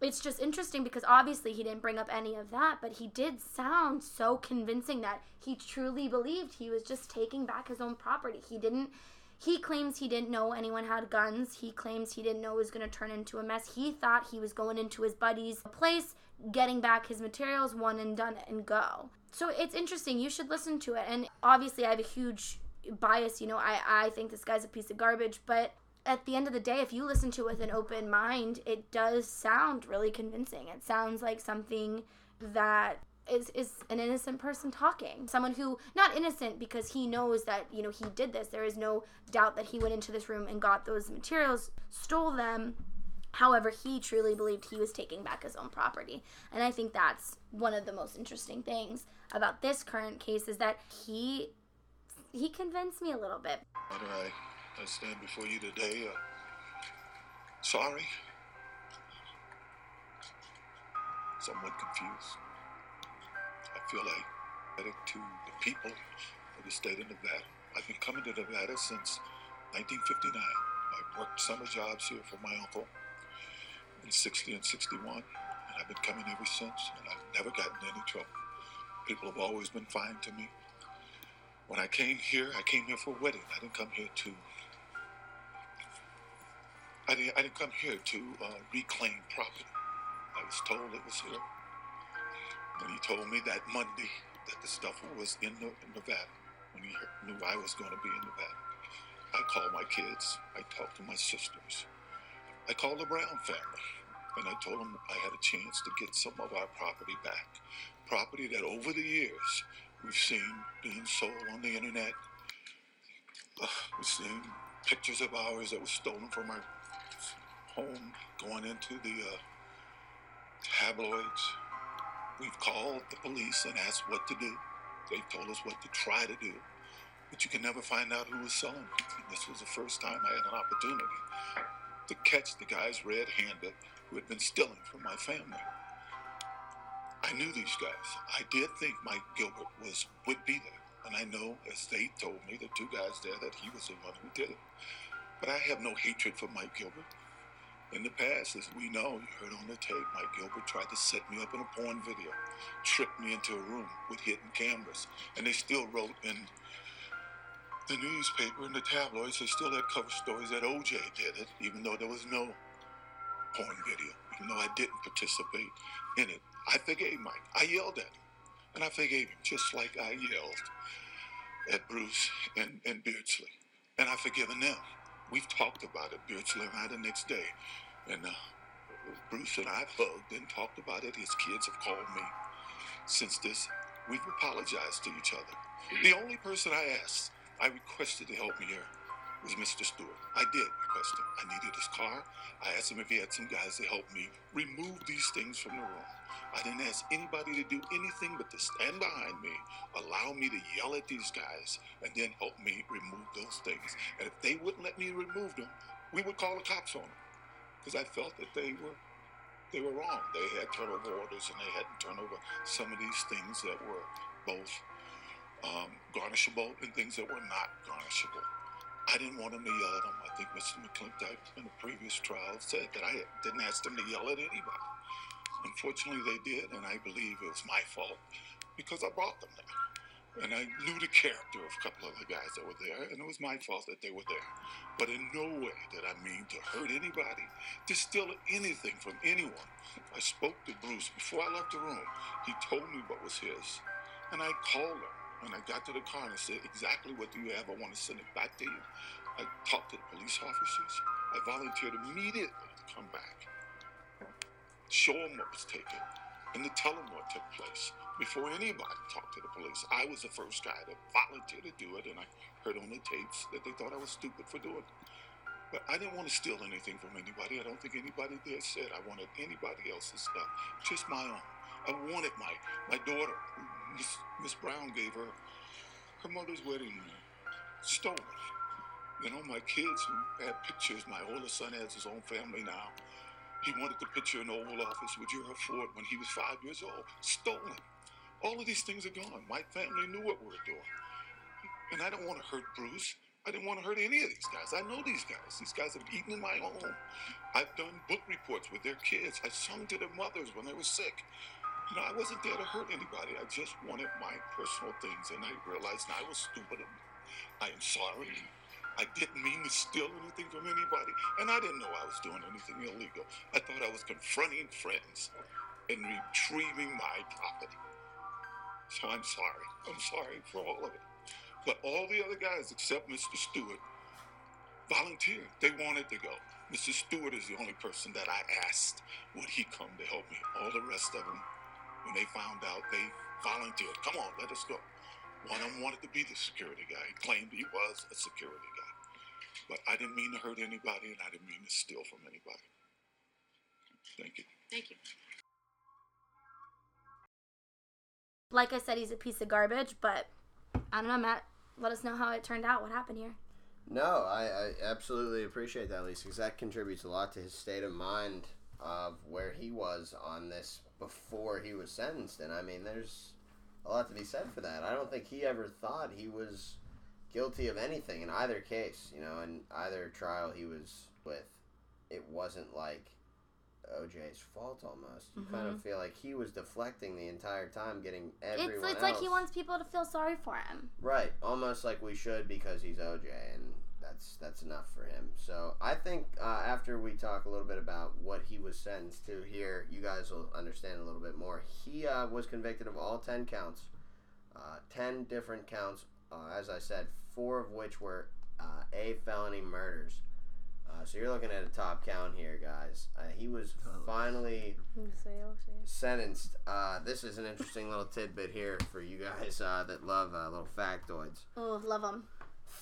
it's just interesting because obviously he didn't bring up any of that but he did sound so convincing that he truly believed he was just taking back his own property he didn't he claims he didn't know anyone had guns. He claims he didn't know it was going to turn into a mess. He thought he was going into his buddy's place, getting back his materials, one and done and go. So it's interesting. You should listen to it. And obviously, I have a huge bias. You know, I, I think this guy's a piece of garbage. But at the end of the day, if you listen to it with an open mind, it does sound really convincing. It sounds like something that is is an innocent person talking someone who not innocent because he knows that you know he did this there is no doubt that he went into this room and got those materials stole them however he truly believed he was taking back his own property and i think that's one of the most interesting things about this current case is that he he convinced me a little bit Why do I, I stand before you today? Uh, sorry. Somewhat confused. I feel like headed to the people of the state of Nevada. I've been coming to Nevada since 1959. I worked summer jobs here for my uncle in 60 and 61, and I've been coming ever since, and I've never gotten any trouble. People have always been fine to me. When I came here, I came here for a wedding. I didn't come here to. I didn't, I didn't come here to uh, reclaim property. I was told it was here. And he told me that Monday that the stuff was in, Nevada when he knew I was going to be in Nevada. I called my kids. I talked to my sisters. I called the Brown family. And I told them I had a chance to get some of our property back. Property that over the years we've seen being sold on the internet. Uh, we've seen pictures of ours that were stolen from our home going into the uh, tabloids. We've called the police and asked what to do. They've told us what to try to do. But you can never find out who was selling. And this was the first time I had an opportunity to catch the guys red handed who had been stealing from my family. I knew these guys. I did think Mike Gilbert was would be there. And I know, as they told me, the two guys there, that he was the one who did it. But I have no hatred for Mike Gilbert. In the past, as we know, you heard on the tape, Mike Gilbert tried to set me up in a porn video, tricked me into a room with hidden cameras, and they still wrote in the newspaper and the tabloids, they still had cover stories that OJ did it, even though there was no porn video, even though I didn't participate in it. I forgave Mike. I yelled at him, and I forgave him just like I yelled at Bruce and, and Beardsley. And I've forgiven them. We've talked about it, Beardsley and the next day. And uh, Bruce and I hugged and talked about it. His kids have called me since this. We've apologized to each other. The only person I asked, I requested to help me here, was Mr. Stewart. I did request him. I needed his car. I asked him if he had some guys to help me remove these things from the room. I didn't ask anybody to do anything but to stand behind me, allow me to yell at these guys, and then help me remove those things. And if they wouldn't let me remove them, we would call the cops on them. Because I felt that they were they were wrong. They had turnover orders and they hadn't turned over some of these things that were both um, garnishable and things that were not garnishable. I didn't want them to yell at them. I think Mr. McClinton in the previous trial said that I didn't ask them to yell at anybody. Unfortunately, they did, and I believe it was my fault because I brought them there. And I knew the character of a couple of the guys that were there, and it was my fault that they were there. But in no way did I mean to hurt anybody, to steal anything from anyone. I spoke to Bruce before I left the room. He told me what was his. And I called him, and I got to the car and I said, Exactly what do you have? I want to send it back to you. I talked to the police officers. I volunteered immediately to come back show them what was taken, and to tell them what took place before anybody talked to the police. I was the first guy to volunteer to do it, and I heard on the tapes that they thought I was stupid for doing it. But I didn't want to steal anything from anybody. I don't think anybody there said I wanted anybody else's stuff, just my own. I wanted my my daughter, Miss Brown, gave her her mother's wedding ring stolen. You know, my kids who had pictures. My oldest son has his own family now. He wanted the picture in the Oval Office with Gerald Ford when he was five years old. Stolen. All of these things are gone. My family knew what we were doing. And I don't want to hurt Bruce. I didn't want to hurt any of these guys. I know these guys. These guys have eaten in my home. I've done book reports with their kids. I sung to their mothers when they were sick. You know, I wasn't there to hurt anybody. I just wanted my personal things. And I realized I was stupid. I am sorry. I didn't mean to steal anything from anybody. And I didn't know I was doing anything illegal. I thought I was confronting friends and retrieving my property. So I'm sorry. I'm sorry for all of it. But all the other guys, except Mr. Stewart, volunteered. They wanted to go. Mr. Stewart is the only person that I asked would he come to help me. All the rest of them, when they found out, they volunteered. Come on, let us go. One of them wanted to be the security guy. He claimed he was a security guy. But I didn't mean to hurt anybody, and I didn't mean to steal from anybody. Thank you. Thank you. Like I said, he's a piece of garbage, but I don't know, Matt. Let us know how it turned out. What happened here? No, I, I absolutely appreciate that, Lisa, because that contributes a lot to his state of mind of where he was on this before he was sentenced. And I mean, there's a lot to be said for that. I don't think he ever thought he was guilty of anything in either case. You know, in either trial he was with, it wasn't like OJ's fault almost. You kind of Mhm. feel like he was deflecting the entire time, getting everyone It's it's else. like he wants people to feel sorry for him. Right, almost like we should because he's OJ, and that's that's enough for him. So I think uh, after we talk a little bit about what he was sentenced to here, you guys will understand a little bit more. He uh, was convicted of all ten counts, uh, ten different counts. Uh, as I said, four of which were uh, A felony murders. Uh, so you're looking at a top count here, guys. Uh, he was finally sentenced. Uh, this is an interesting little tidbit here for you guys uh, that love uh, little factoids. Oh, love him.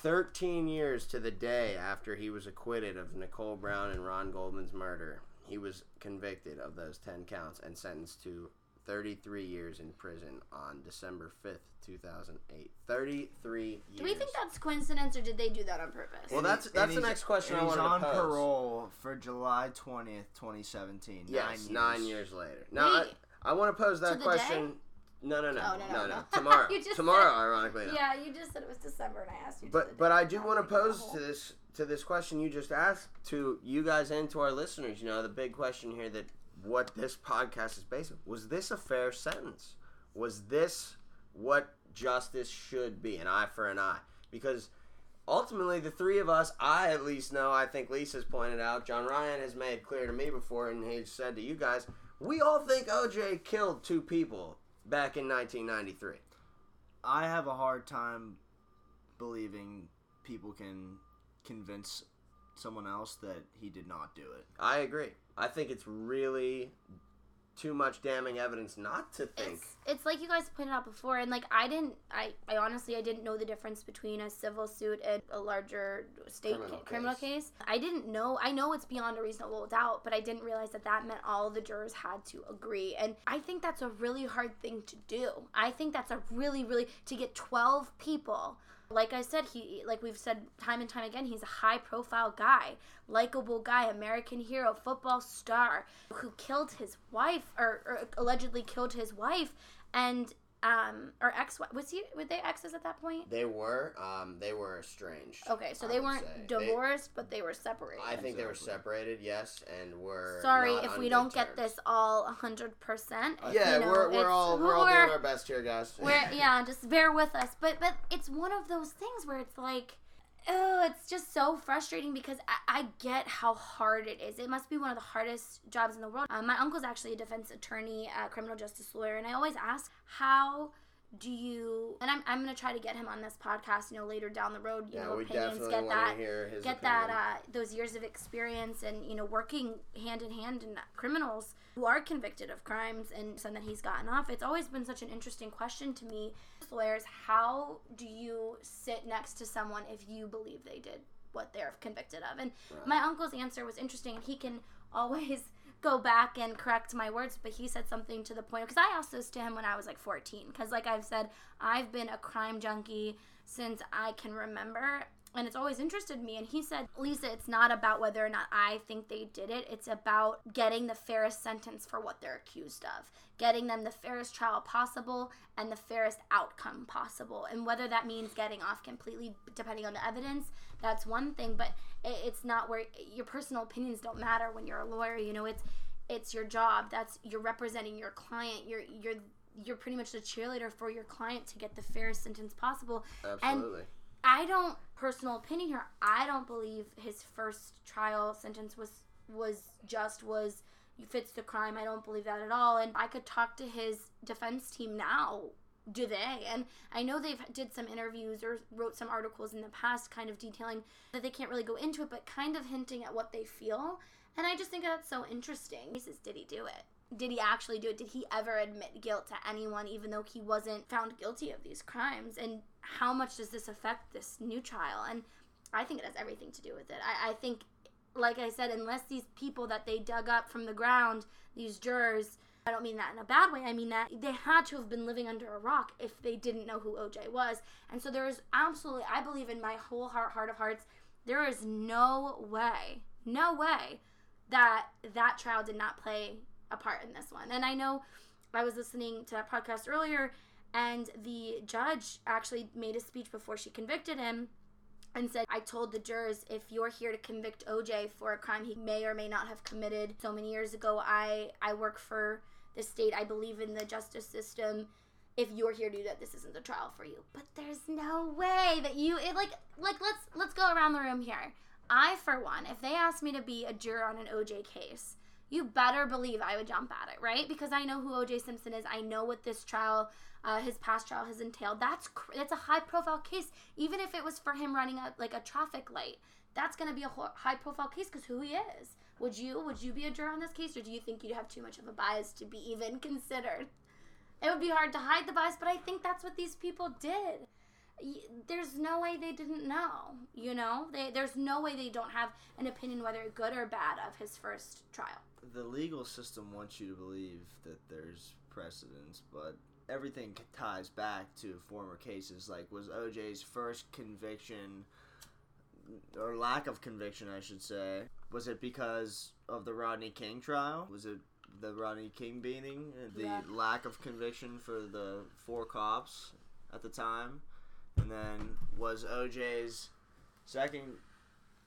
13 years to the day after he was acquitted of Nicole Brown and Ron Goldman's murder, he was convicted of those 10 counts and sentenced to 33 years in prison on December 5th, 2008. 33 years. Do we think that's coincidence or did they do that on purpose? Well, that's that's the next question I and he's wanted on to pose. parole for July 20th, 2017. Yes, nine nine years. years later. Now, Wait. I, I want to pose that To the question. No, no, no, Oh, no, no, no. Tomorrow, You just tomorrow, said- ironically. enough. Yeah, you just said it was December and I asked you. But but. I do want to Make it a pose to this to this question you just asked to you guys and to our listeners. You know, the big question here that what this podcast is based on was this a fair sentence? Was this what justice should be, an eye for an eye? Because ultimately, the three of us, I at least know, I think Lisa's pointed out, John Ryan has made clear to me before, and he's said to you guys, we all think OJ killed two people back in 1993. I have a hard time believing people can convince someone else that he did not do it. I agree. I think it's really too much damning evidence not to think. It's, it's like you guys pointed out before, and like I didn't, I, I honestly I didn't know the difference between a civil suit and a larger state Criminal ca- criminal case. I didn't know. I know it's beyond a reasonable doubt, but I didn't realize that that meant all the jurors had to agree. And I think that's a really hard thing to do. I think that's a really, really to get twelve people. Like I said, he like we've said time and time again, he's a high profile guy, likable guy, American hero, football star who killed his wife or, or allegedly killed his wife and um or ex was he were they exes at that point? They were, um, they were estranged. Okay, so I they weren't say. They- divorced, but they were separated. I think they were separated, yes, and were. Sorry not if on we good don't get this all hundred percent. Yeah, you know, we're, we're all we're all we're- doing our best here, guys. We're, yeah, just bear with us. But but it's one of those things where it's like, oh, it's just so frustrating because I, I get how hard it is. It must be one of the hardest jobs in the world. Um, my uncle's actually a defense attorney, a criminal justice lawyer, and I always ask, how do you and I'm, I'm gonna try to get him on this podcast you know later down the road you Yeah, know we opinions definitely get that hear his get opinion. that uh, those years of experience and you know working hand in hand in criminals who are convicted of crimes and some that he's gotten off it's always been such an interesting question to me lawyers how do you sit next to someone if you believe they did what they're convicted of and Right. my uncle's answer was interesting and he can always go back and correct my words but he said something to the point because i asked this to him when i was like 14 because like i've said i've been a crime junkie since i can remember and it's always interested me and he said lisa it's not about whether or not i think they did it. It's about getting the fairest sentence for what they're accused of getting them the fairest trial possible and the fairest outcome possible. And whether that means getting off completely depending on the evidence that's one thing but it's not where your personal opinions don't matter when you're a lawyer you know it's it's your job. That's you're representing your client. You're you're you're pretty much the cheerleader for your client to get the fairest sentence possible. Absolutely. and I don't personal opinion here. I don't believe his first trial sentence was was just was fits the crime. I don't believe that at all. And I could talk to his defense team now. Do they? And I know they've did some interviews or wrote some articles in the past, kind of detailing that they can't really go into it, but kind of hinting at what they feel. And I just think that's so interesting. He says, did he do it? Did he actually do it? Did he ever admit guilt to anyone, even though he wasn't found guilty of these crimes? And how much does this affect this new trial? And I think it has everything to do with it. I, I think, like I said, unless these people that they dug up from the ground, these jurors, I don't mean that in a bad way. I mean that they had to have been living under a rock if they didn't know who OJ was. And so there is absolutely, I believe in my whole heart, heart of hearts, there is no way, no way that that trial did not play a part in this one. And I know I was listening to that podcast earlier, and the judge actually made a speech before she convicted him and said, I told the jurors, if you're here to convict OJ for a crime he may or may not have committed so many years ago, I, I work for the state, I believe in the justice system. If you're here to do that, this isn't the trial for you. But there's no way that you it like like let's let's go around the room here. I for one, if they asked me to be a juror on an OJ case, you better believe I would jump at it, right? Because I know who O.J. Simpson is. I know what this trial, uh, his past trial, has entailed. That's cr- that's a high profile case. Even if it was for him running a like a traffic light, that's going to be a ho- high profile case because who he is. Would you would you be a juror on this case, or do you think you'd have too much of a bias to be even considered? It would be hard to hide the bias, but I think that's what these people did there's no way they didn't know you know they, there's no way they don't have an opinion whether good or bad of his first trial the legal system wants you to believe that there's precedence, but everything ties back to former cases. Like, was OJ's first conviction, or lack of conviction, I should say, was it because of the Rodney King trial? Was it the Rodney King beating? The Yeah. lack of conviction for the four cops at the time? And then was OJ's second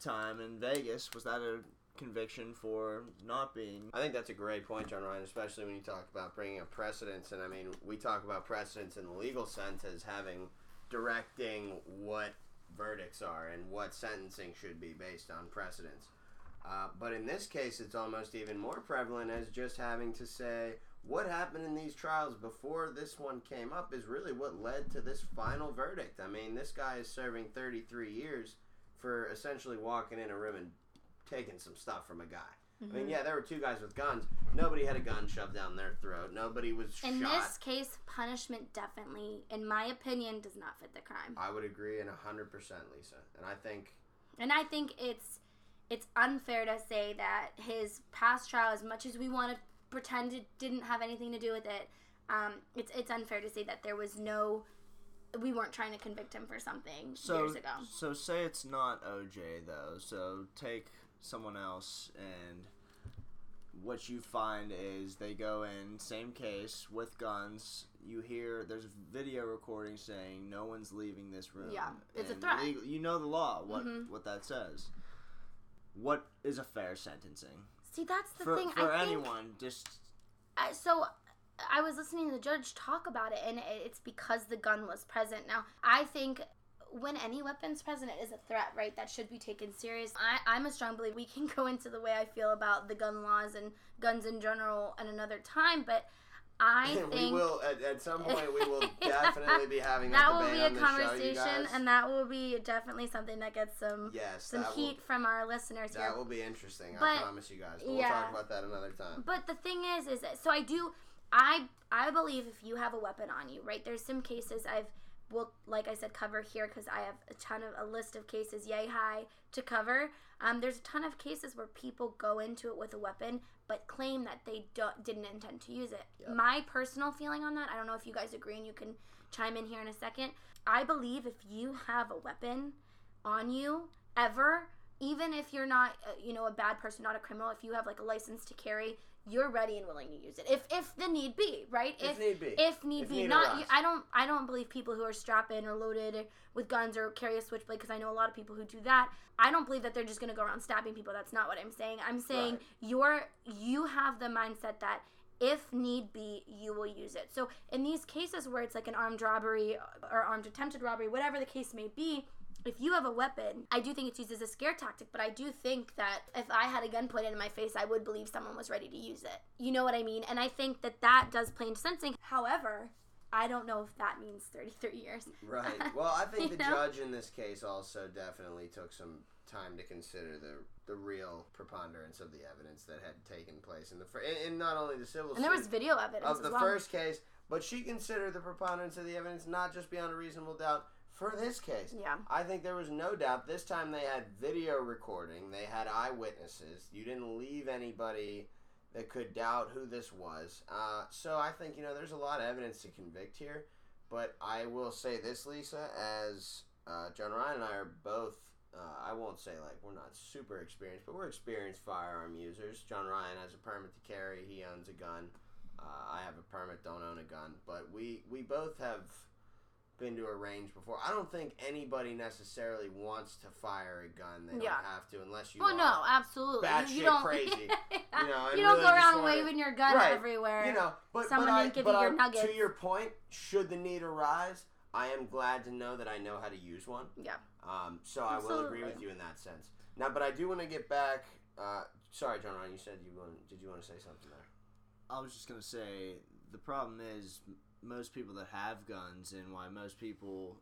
time in Vegas, was that a conviction for not being I think that's a great point, John Ryan, especially when you talk about bringing up precedents. And I mean, we talk about precedents in the legal sense as having directing what verdicts are and what sentencing should be based on precedents. Uh, but in this case, it's almost even more prevalent as just having to say what happened in these trials before this one came up is really what led to this final verdict. I mean, this guy is serving 33 years for essentially walking in a room and taking some stuff from a guy. I mean, Mhm. yeah, there were two guys with guns. Nobody had a gun shoved down their throat. Nobody was in shot. this case punishment definitely in my opinion does not fit the crime I would agree in hundred percent, Lisa. And I think and i think it's it's unfair to say that his past trial as much as we want to pretend it didn't have anything to do with it um, it's it's unfair to say that there was no we weren't trying to convict him for something so, years ago So say it's not OJ though. So take someone else and what you find is they go in same case with guns. You hear there's a video recording saying no one's leaving this room. Yeah, it's a threat. legal- you know the law. What Mhm. what that says. What is a fair sentencing see that's the for thing for I think, anyone? Just I, so I was listening to the judge talk about it, and it's because the gun was present. Now, I think when any weapon's present, is a threat, right? That should be taken serious. I, I'm a strong believer. We can go into the way I feel about the gun laws and guns in general at another time, but I we think will at, at some point we will definitely be having that that, will be a on this show, conversation, and that will be definitely something that gets some Yes, some that will- heat from our listeners that here. will be interesting. I promise you guys. But we'll talk about that another time. But the thing is, is that, so I do, I I believe if you have a weapon on you, right? There's some cases I've will like I said cover here because I have a ton of a list of cases yay high to cover. Um, there's a ton of cases where people go into it with a weapon but claim that they don't didn't intend to use it. My personal feeling on that, I don't know if you guys agree, and you can chime in here in a second. I believe if you have a weapon on you ever even if you're not uh, you know a bad person not a criminal if you have like a license to carry you're ready and willing to use it if if the need be right If need be. if need If be need not i don't i don't believe people who are strapped in or loaded with guns or carry a switchblade because i know a lot of people who do that i don't believe that they're just going to go around stabbing people that's not what i'm saying i'm saying Right. you're you have the mindset that if need be, you will use it. So in these cases where it's like an armed robbery or armed attempted robbery, whatever the case may be, if you have a weapon, I do think it's used as a scare tactic, but I do think that if I had a gun pointed in my face, I would believe someone was ready to use it. You know what I mean? And I think that that does play into sensing. However, I don't know if that means 33 years. Right. Well, I think the know? judge in this case also definitely took some time to consider the the real preponderance of the evidence that had taken place in the fir- in, in not only the civil And there was video evidence of as the well. first case, but she considered the preponderance of the evidence not just beyond a reasonable doubt for this case. Yeah. I think there was no doubt. This time they had video recording. They had eyewitnesses. You didn't leave anybody that could doubt who this was. Uh, so I think you know there's a lot of evidence to convict here. But I will say this, Lisa, as uh, John Ryan and I are both. Uh, I won't say like we're not super experienced, but we're experienced firearm users. John Ryan has a permit to carry. He owns a gun. Uh, I have a permit, don't own a gun. But we we both have been to a range before. I don't think anybody necessarily wants to fire a gun. They Yeah. don't have to unless you Well, are no, absolutely. batshit you, you don't, crazy. you know, you don't really go around wanna- waving your gun Right. everywhere. You know, but someone but I, didn't give but you your I- nuggets. To your point, should the need arise, I am glad to know that I know how to use one. Yeah. Um, so I will agree with you in that sense. Now, but I do want to get back. Uh, sorry, John Ryan, you said you want. Did you want to say something there? I was just gonna say the problem is m- most people that have guns and why most people,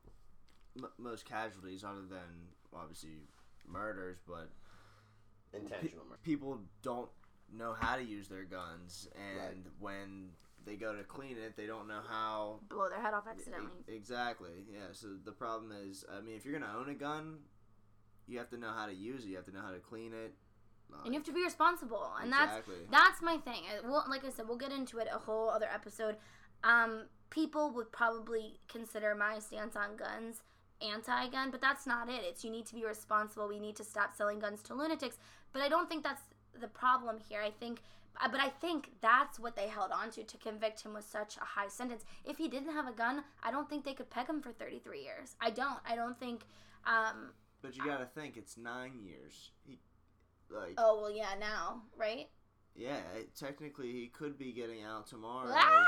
m- most casualties, other than obviously murders, but Intentional pe- murder. people don't know how to use their guns, and when they go to clean it, they don't know how. Blow their head off accidentally. E- Exactly. Yeah. So the problem is, I mean, if you're gonna own a gun, you have to know how to use it. You have to know how to clean it. and you have to be responsible and Exactly. that's that's my thing uh, well, like i said we'll get into it a whole other episode um, people would probably consider my stance on guns anti-gun but that's not it. It's you need to be responsible. We need to stop selling guns to lunatics. But i don't think that's the problem here. I think uh, but i think that's what they held on to to convict him with such a high sentence. If he didn't have a gun i don't think they could peg him for 33 years. I don't. I don't think um, But you gotta think, it's nine years. He, like, oh well yeah now right? Yeah, it- technically he could be getting out tomorrow. Ah,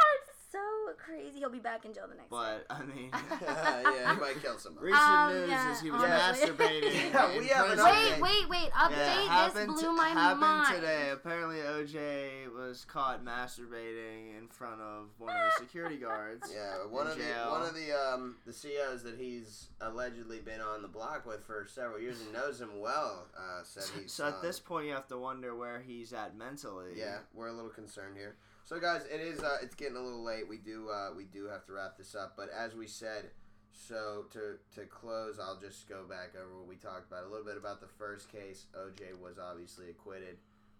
so crazy. He'll be back in jail the next But I mean, yeah, he might kill somebody. Recent Um, news yeah, is he was honestly. masturbating. Yeah, in we have an prison. Wait, wait, wait! Update! Yeah, this happened blew to- my happened mind. today. Apparently, OJ was caught masturbating in front of one of the security guards. Yeah, one in of the one of the um, the CEOs that he's allegedly been on the block with for several years and knows him well uh, said he's. So at um, this point, you have to wonder where he's at mentally. Yeah, we're a little concerned here. So guys, it is uh, it's getting a little late. We do uh, we do have to wrap this up, but as we said, so to to close, I'll just go back over what we talked about a little bit about the first case. OJ was obviously acquitted.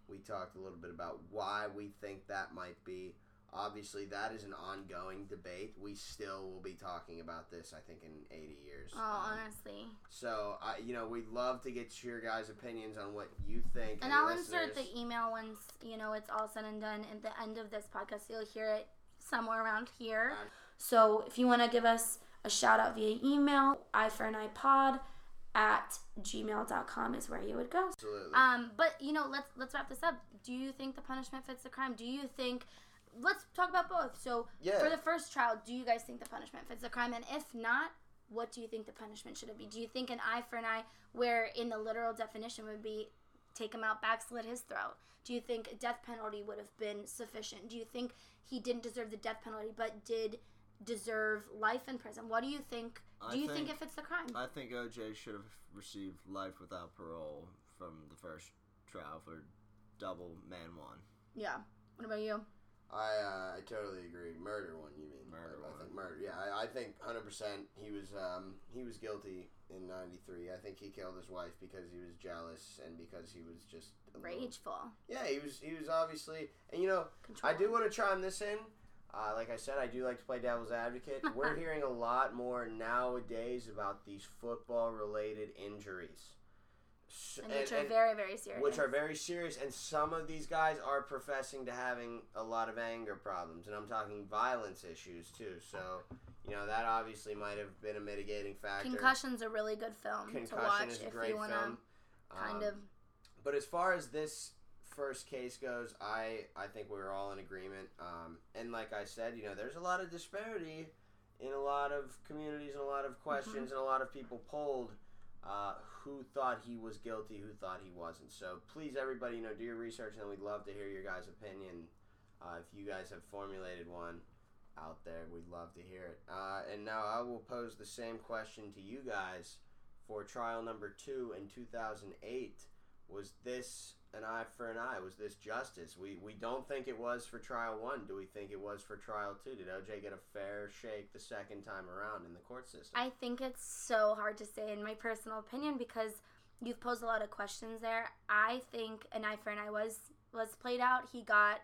We talked a little bit about why we think that might be. Obviously, that is an ongoing debate. We still will be talking about this, I think, in 80 years. Oh, honestly. So, I, you know, we'd love to get your guys' opinions on what you think. And I'll insert the email once you know it's all said and done at the end of this podcast. You'll hear it somewhere around here. So if you want to give us a shout out via email, i for an iPod at gmail.com is where you would go. Absolutely. Um, but you know, let's let's wrap this up. Do you think the punishment fits the crime? Do you think let's talk about both. So Yeah. for the first trial, do you guys think the punishment fits the crime? And if not, what do you think the punishment should be? Do you think an eye for an eye, where in the literal definition would be take him out back, slit his throat? Do you think a death penalty would have been sufficient? Do you think he didn't deserve the death penalty but did deserve life in prison? What do you think? Do I you think, think- it fits the crime? I think OJ should have received life without parole from the first trial for double man one. yeah. What about you? I uh, I totally agree. Murder one, you mean? Murder I, I one. think murder. Yeah, I, I think hundred percent. He was um he was guilty in '93. I think he killed his wife because he was jealous and because he was just a little- Rageful. Yeah, he was. He was obviously, and you know, Control. I do want to chime this in. Uh, like I said, I do like to play devil's advocate. We're hearing a lot more nowadays about these football-related injuries, And which are very, very serious. which are very serious. And some of these guys are professing to having a lot of anger problems, and I'm talking violence issues too. So, you know, that obviously might have been a mitigating factor. Concussion's a really good film to Concussion watch is a if great you want to film. kind Um, of. But as far as this first case goes, I I think we were all in agreement. Um, and like I said, you know, there's a lot of disparity in a lot of communities and a lot of questions and a lot of people polled uh, who thought he was guilty, who thought he wasn't. So please, everybody, you know, do your research, and we'd love to hear your guys' opinion. Uh, if you guys have formulated one out there, we'd love to hear it. Uh, and now I will pose the same question to you guys for trial number two in 2008. Was this an eye for an eye? Was this justice? We we don't think it was for trial one. Do we think it was for trial two? Did OJ get a fair shake the second time around in the court system? I think it's so hard to say in my personal opinion because you've posed a lot of questions there. I think an eye for an eye was was played out. He got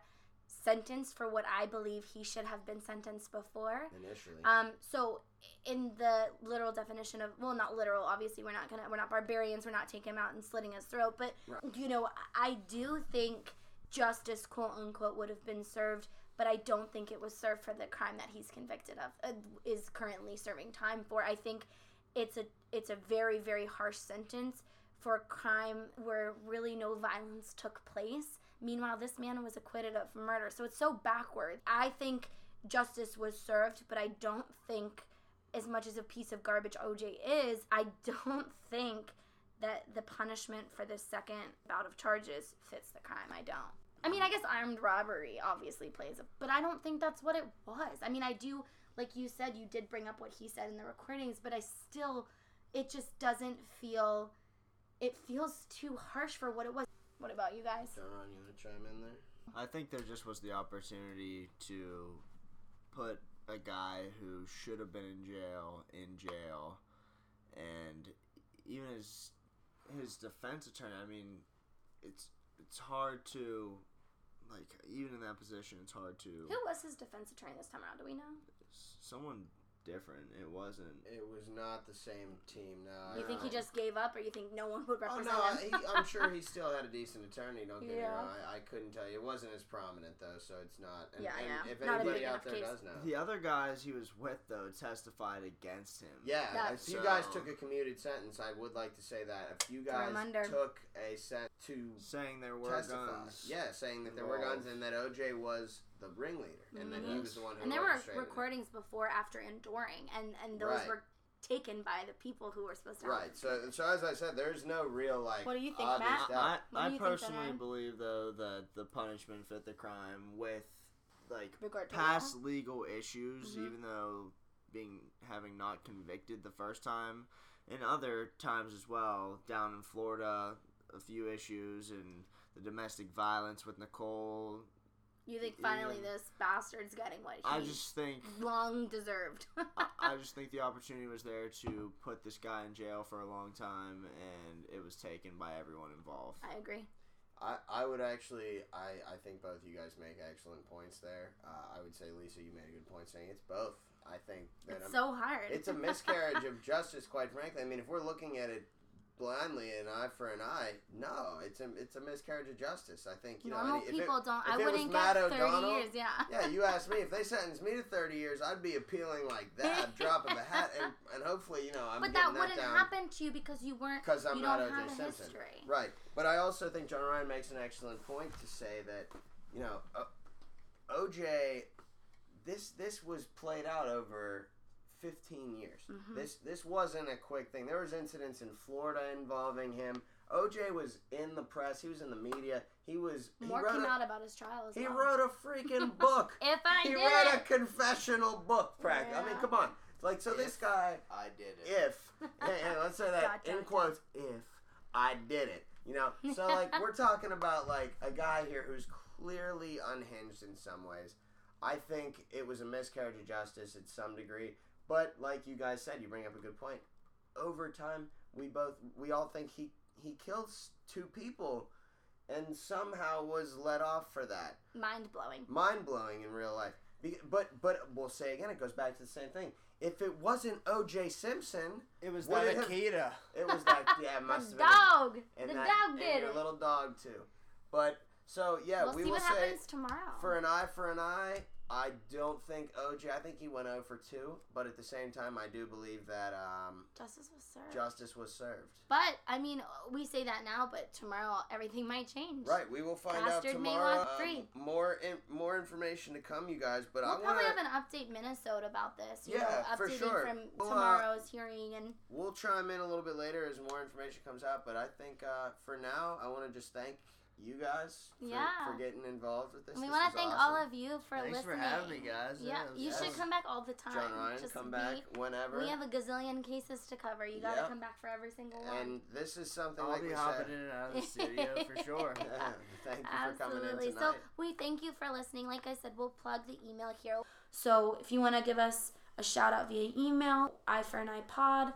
sentenced for what I believe he should have been sentenced before. Initially, Um, so in the literal definition of well, not literal. Obviously, we're not gonna we're not barbarians. We're not taking him out and slitting his throat. But you know, I do think justice, quote unquote, would have been served. But I don't think it was served for the crime that he's convicted of. Uh, is currently serving time for. I think it's a it's a very very harsh sentence for a crime where really no violence took place. Meanwhile, this man was acquitted of murder. So it's so backward. I think justice was served, but I don't think, as much as a piece of garbage OJ is, I don't think that the punishment for the second bout of charges fits the crime. I don't. I mean, I guess armed robbery obviously plays a, but I don't think that's what it was. I mean, I do, like you said, you did bring up what he said in the recordings, but I still, it just doesn't feel, it feels too harsh for what it was. What about you guys? John, you want to chime in there? I think there just was the opportunity to put a guy who should have been in jail in jail, and even his his defense attorney. I mean, it's it's hard to like even in that position. It's hard to Who was his defense attorney this time around? Do we know? someone different. It wasn't. It was not the same team. No. You I think he just gave up, or you think no one would Oh represent no, I, him? he, I'm sure he still had a decent attorney. Don't get me wrong. I, I couldn't tell you. It wasn't as prominent though, so it's not. And, Yeah, and yeah. If Not a anybody big out enough there case. does know, The other guys he was with though testified against him. yeah, That's- if you guys took a commuted sentence, I would like to say that a few Throw 'em guys took a sent to saying there were testify. guns. Yeah, saying that there were guns and that OJ was the ringleader and then he was the one who Mm-hmm. and there were orchestrated it. recordings before, after, and during, and and those Right. were taken by the people who were supposed to. Right. So, so as I said, there's no real like. What do you think, Matt? doubt. I, I personally Diane? believe though that the punishment fit the crime with like Regard past legal issues, Mhm. even though being having not convicted the first time, and other times as well down in Florida, a few issues and the domestic violence with Nicole. You think finally Yeah. this bastard's getting what he I just think long deserved? I, I just think the opportunity was there to put this guy in jail for a long time, and it was taken by everyone involved. I agree. I, I would actually I, I think both you guys make excellent points there. Uh, I would say Lisa, you made a good point saying it's both. I think that It's I'm- so hard. It's a miscarriage of justice, quite frankly. I mean, if we're looking at it blindly, an eye for an eye, no, it's a it's a miscarriage of justice. I think you know Normal any- if it- people don't. I wouldn't Matt get thirty O'Donnell- years. Yeah. Yeah, you asked me if they sentenced me to thirty years, I'd be appealing like that, drop of a hat, and, and hopefully, you know, I'm but that wouldn't down. happen to you because you weren't. because I'm not O.J. a Simpson. history. Right. But I also think John Ryan makes an excellent point to say that, you know, o- OJ, this this was played out over 15 years. Mm-hmm. This this wasn't a quick thing. There was incidents in Florida involving him. OJ was in the press. He was in the media. He was. he More wrote came a- out about his trial as He well. wrote a freaking book. If I he did wrote it. a confessional book, Frank. I mean, come on. Like, so this guy. I did it. If yeah, yeah, let's say that Dot, in quotes. If I did it, you know. So like, we're talking about like a guy here who's clearly unhinged in some ways. I think it was a miscarriage of justice at some degree, but like you guys said, you bring up a good point. Over time, we both we all think he he killed s- two people, and somehow was let off for that Mind blowing. mind blowing in real life. Be- But but we'll say again, it goes back to the same thing. If it wasn't O.J. Simpson, It was would that it have- Akita. It was that yeah, it must The have dog. been. and The that- dog and did your it. little dog too. But so yeah, We'll we see will what say happens tomorrow. for an eye for an eye. I don't think OJ. I think he went 0 for two, but at the same time, I do believe that um, Justice was served. justice was served. But I mean, we say that now, but tomorrow everything might change. Right, we will find Bastard out tomorrow. um, free. more in, more information to come, you guys. But We'll I wanna... have an update Minnesota about this. You Yeah, know, for sure. from Well, uh, tomorrow's hearing and We'll chime in a little bit later as more information comes out, but I think uh, for now, I want to just thank you guys for, Yeah. for getting involved with this. we want to thank awesome. all of you for Thanks for having me, guys. Yeah, Yeah, it was you should come back all the time. John Ryan, Just come be- back whenever. We have a gazillion cases to cover. You gotta Yep. come back for every single one. and this is something I'll like be we hopping said. in and out of the studio for sure. Yeah, thank you for coming in Absolutely. tonight. So we thank you for listening. Like I said, we'll plug the email here. So if you want to give us a shout out via email, i for an iPod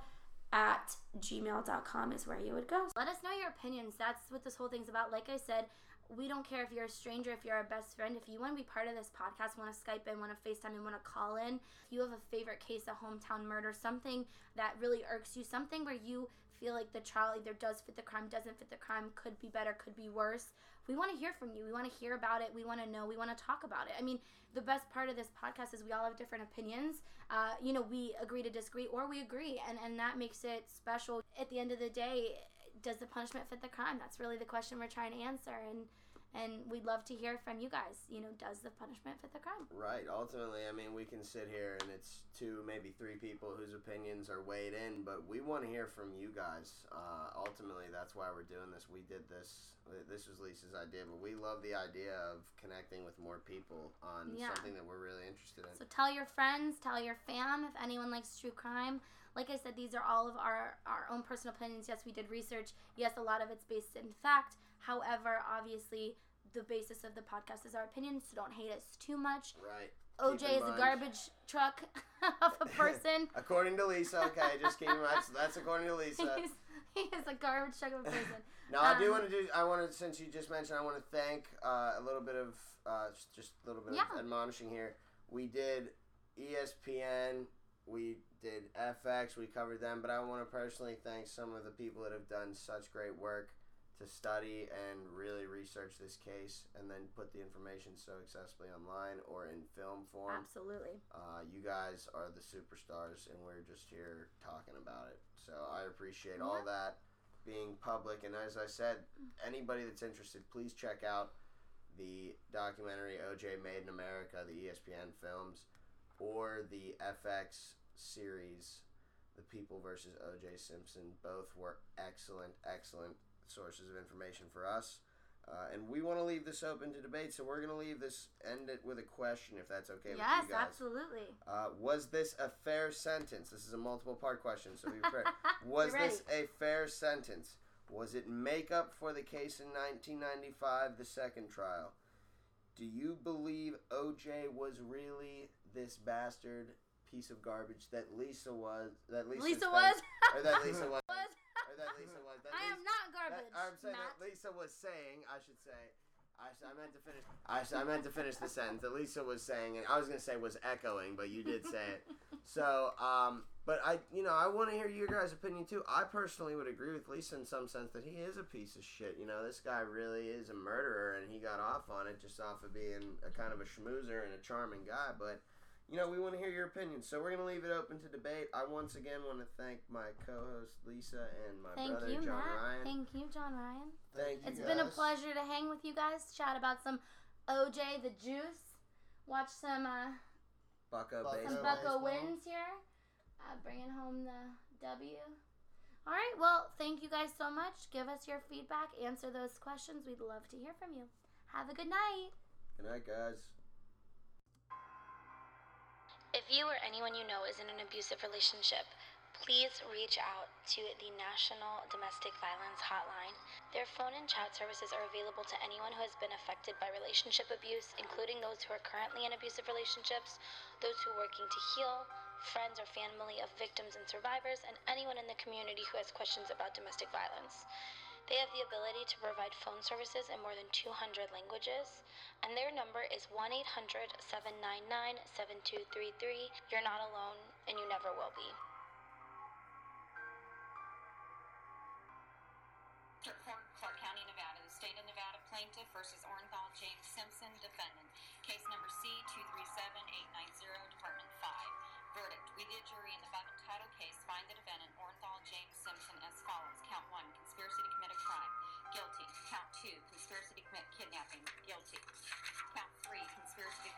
at gmail.com is where you would go. Let us know your opinions. That's what this whole thing's about. Like I said, we don't care if you're a stranger, if you're our best friend. If you want to be part of this podcast, want to Skype in, want to FaceTime and want to call in, if you have a favorite case of hometown murder, something that really irks you, something where you feel like the trial either does fit the crime, doesn't fit the crime, could be better, could be worse. We want to hear from you. We want to hear about it. We want to know. We want to talk about it. I mean, the best part of this podcast is we all have different opinions. Uh, you know, we agree to disagree or we agree, and, and that makes it special. At the end of the day, does the punishment fit the crime? That's really the question we're trying to answer. And and we'd love to hear from you guys. You know, does the punishment fit the crime? Right. Ultimately, I mean, we can sit here and it's two, maybe three people whose opinions are weighed in, but we want to hear from you guys. Uh, ultimately, that's why we're doing this. We did this. This was Lisa's idea, but we love the idea of connecting with more people on Yeah. something that we're really interested in. So tell your friends, tell your fam if anyone likes true crime. Like I said, these are all of our, our own personal opinions. Yes, we did research. Yes, a lot of it's based in fact. However, obviously, the basis of the podcast is our opinions, so don't hate us too much. right. OJ is a garbage truck of a person. according to Lisa, okay, just keep in mind. So that's according to Lisa. He's, he is a garbage truck of a person. No, I do Um, want to do. I want to, since you just mentioned, I want to thank uh, a little bit of uh, just, a little bit Yeah. of admonishing here. We did ESPN, we did FX, we covered them, but I want to personally thank some of the people that have done such great work to study and really research this case, and then put the information so accessibly online or in film form. Absolutely. Uh, you guys are the superstars, and we're just here talking about it. So I appreciate all that being public. And as I said, anybody that's interested, please check out the documentary OJ Made in America, the ESPN films, or the FX series, The People versus OJ Simpson. Both were excellent, excellent sources of information for us. Uh, and we want to leave this open to debate, so we're going to leave this, end it with a question, if that's okay Yes, with you guys. absolutely. Uh, was this a fair sentence? This is a multiple part question, so be prepared. was this a fair sentence? Was it makeup for the case in 1995, the second trial? Do you believe OJ was really this bastard piece of garbage that Lisa was? That Lisa, Lisa was? or that Lisa was, or that Lisa was. That I Lisa, am not that- garbage. I'm saying Matt. that Lisa was saying. I should say. I, I meant to finish. I, I meant to finish the sentence that Lisa was saying, and I was gonna say was echoing, but you did say it. So, um, but I, you know, I want to hear your guys' opinion too. I personally would agree with Lisa in some sense that he is a piece of shit. You know, this guy really is a murderer, and he got off on it just off of being a kind of a schmoozer and a charming guy. But you know, we want to hear your opinion, so we're gonna leave it open to debate. I once again want to thank my co-host Lisa and my Thank brother you, John Matt. Ryan. Thank you, John Ryan. Thank you. It's been a pleasure to hang with you guys, chat about some OJ the Juice, watch some uh, Bucco Bucco some. Bucco wins here, uh, bringing home the W. All right. Well, thank you guys so much. Give us your feedback. Answer those questions. We'd love to hear from you. Have a good night. Good night, guys. If you or anyone you know is in an abusive relationship, please reach out to the National Domestic Violence Hotline. Their phone and chat services are available to anyone who has been affected by relationship abuse, including those who are currently in abusive relationships, those who are working to heal, friends or family of victims and survivors, and anyone in the community who has questions about domestic violence. They have the ability to provide phone services in more than 200 languages, and their number is 1 800 799 7233. You're not alone, and you never will be. Clark County, Nevada. The state of Nevada plaintiff versus Orenthal James Simpson, defendant. Case number C237890, Department 5. Verdict. We, the jury in the above entitled case, find the defendant Orenthal James Simpson, as Guilty. Count two, conspiracy to commit kidnapping. Guilty. Count three, conspiracy to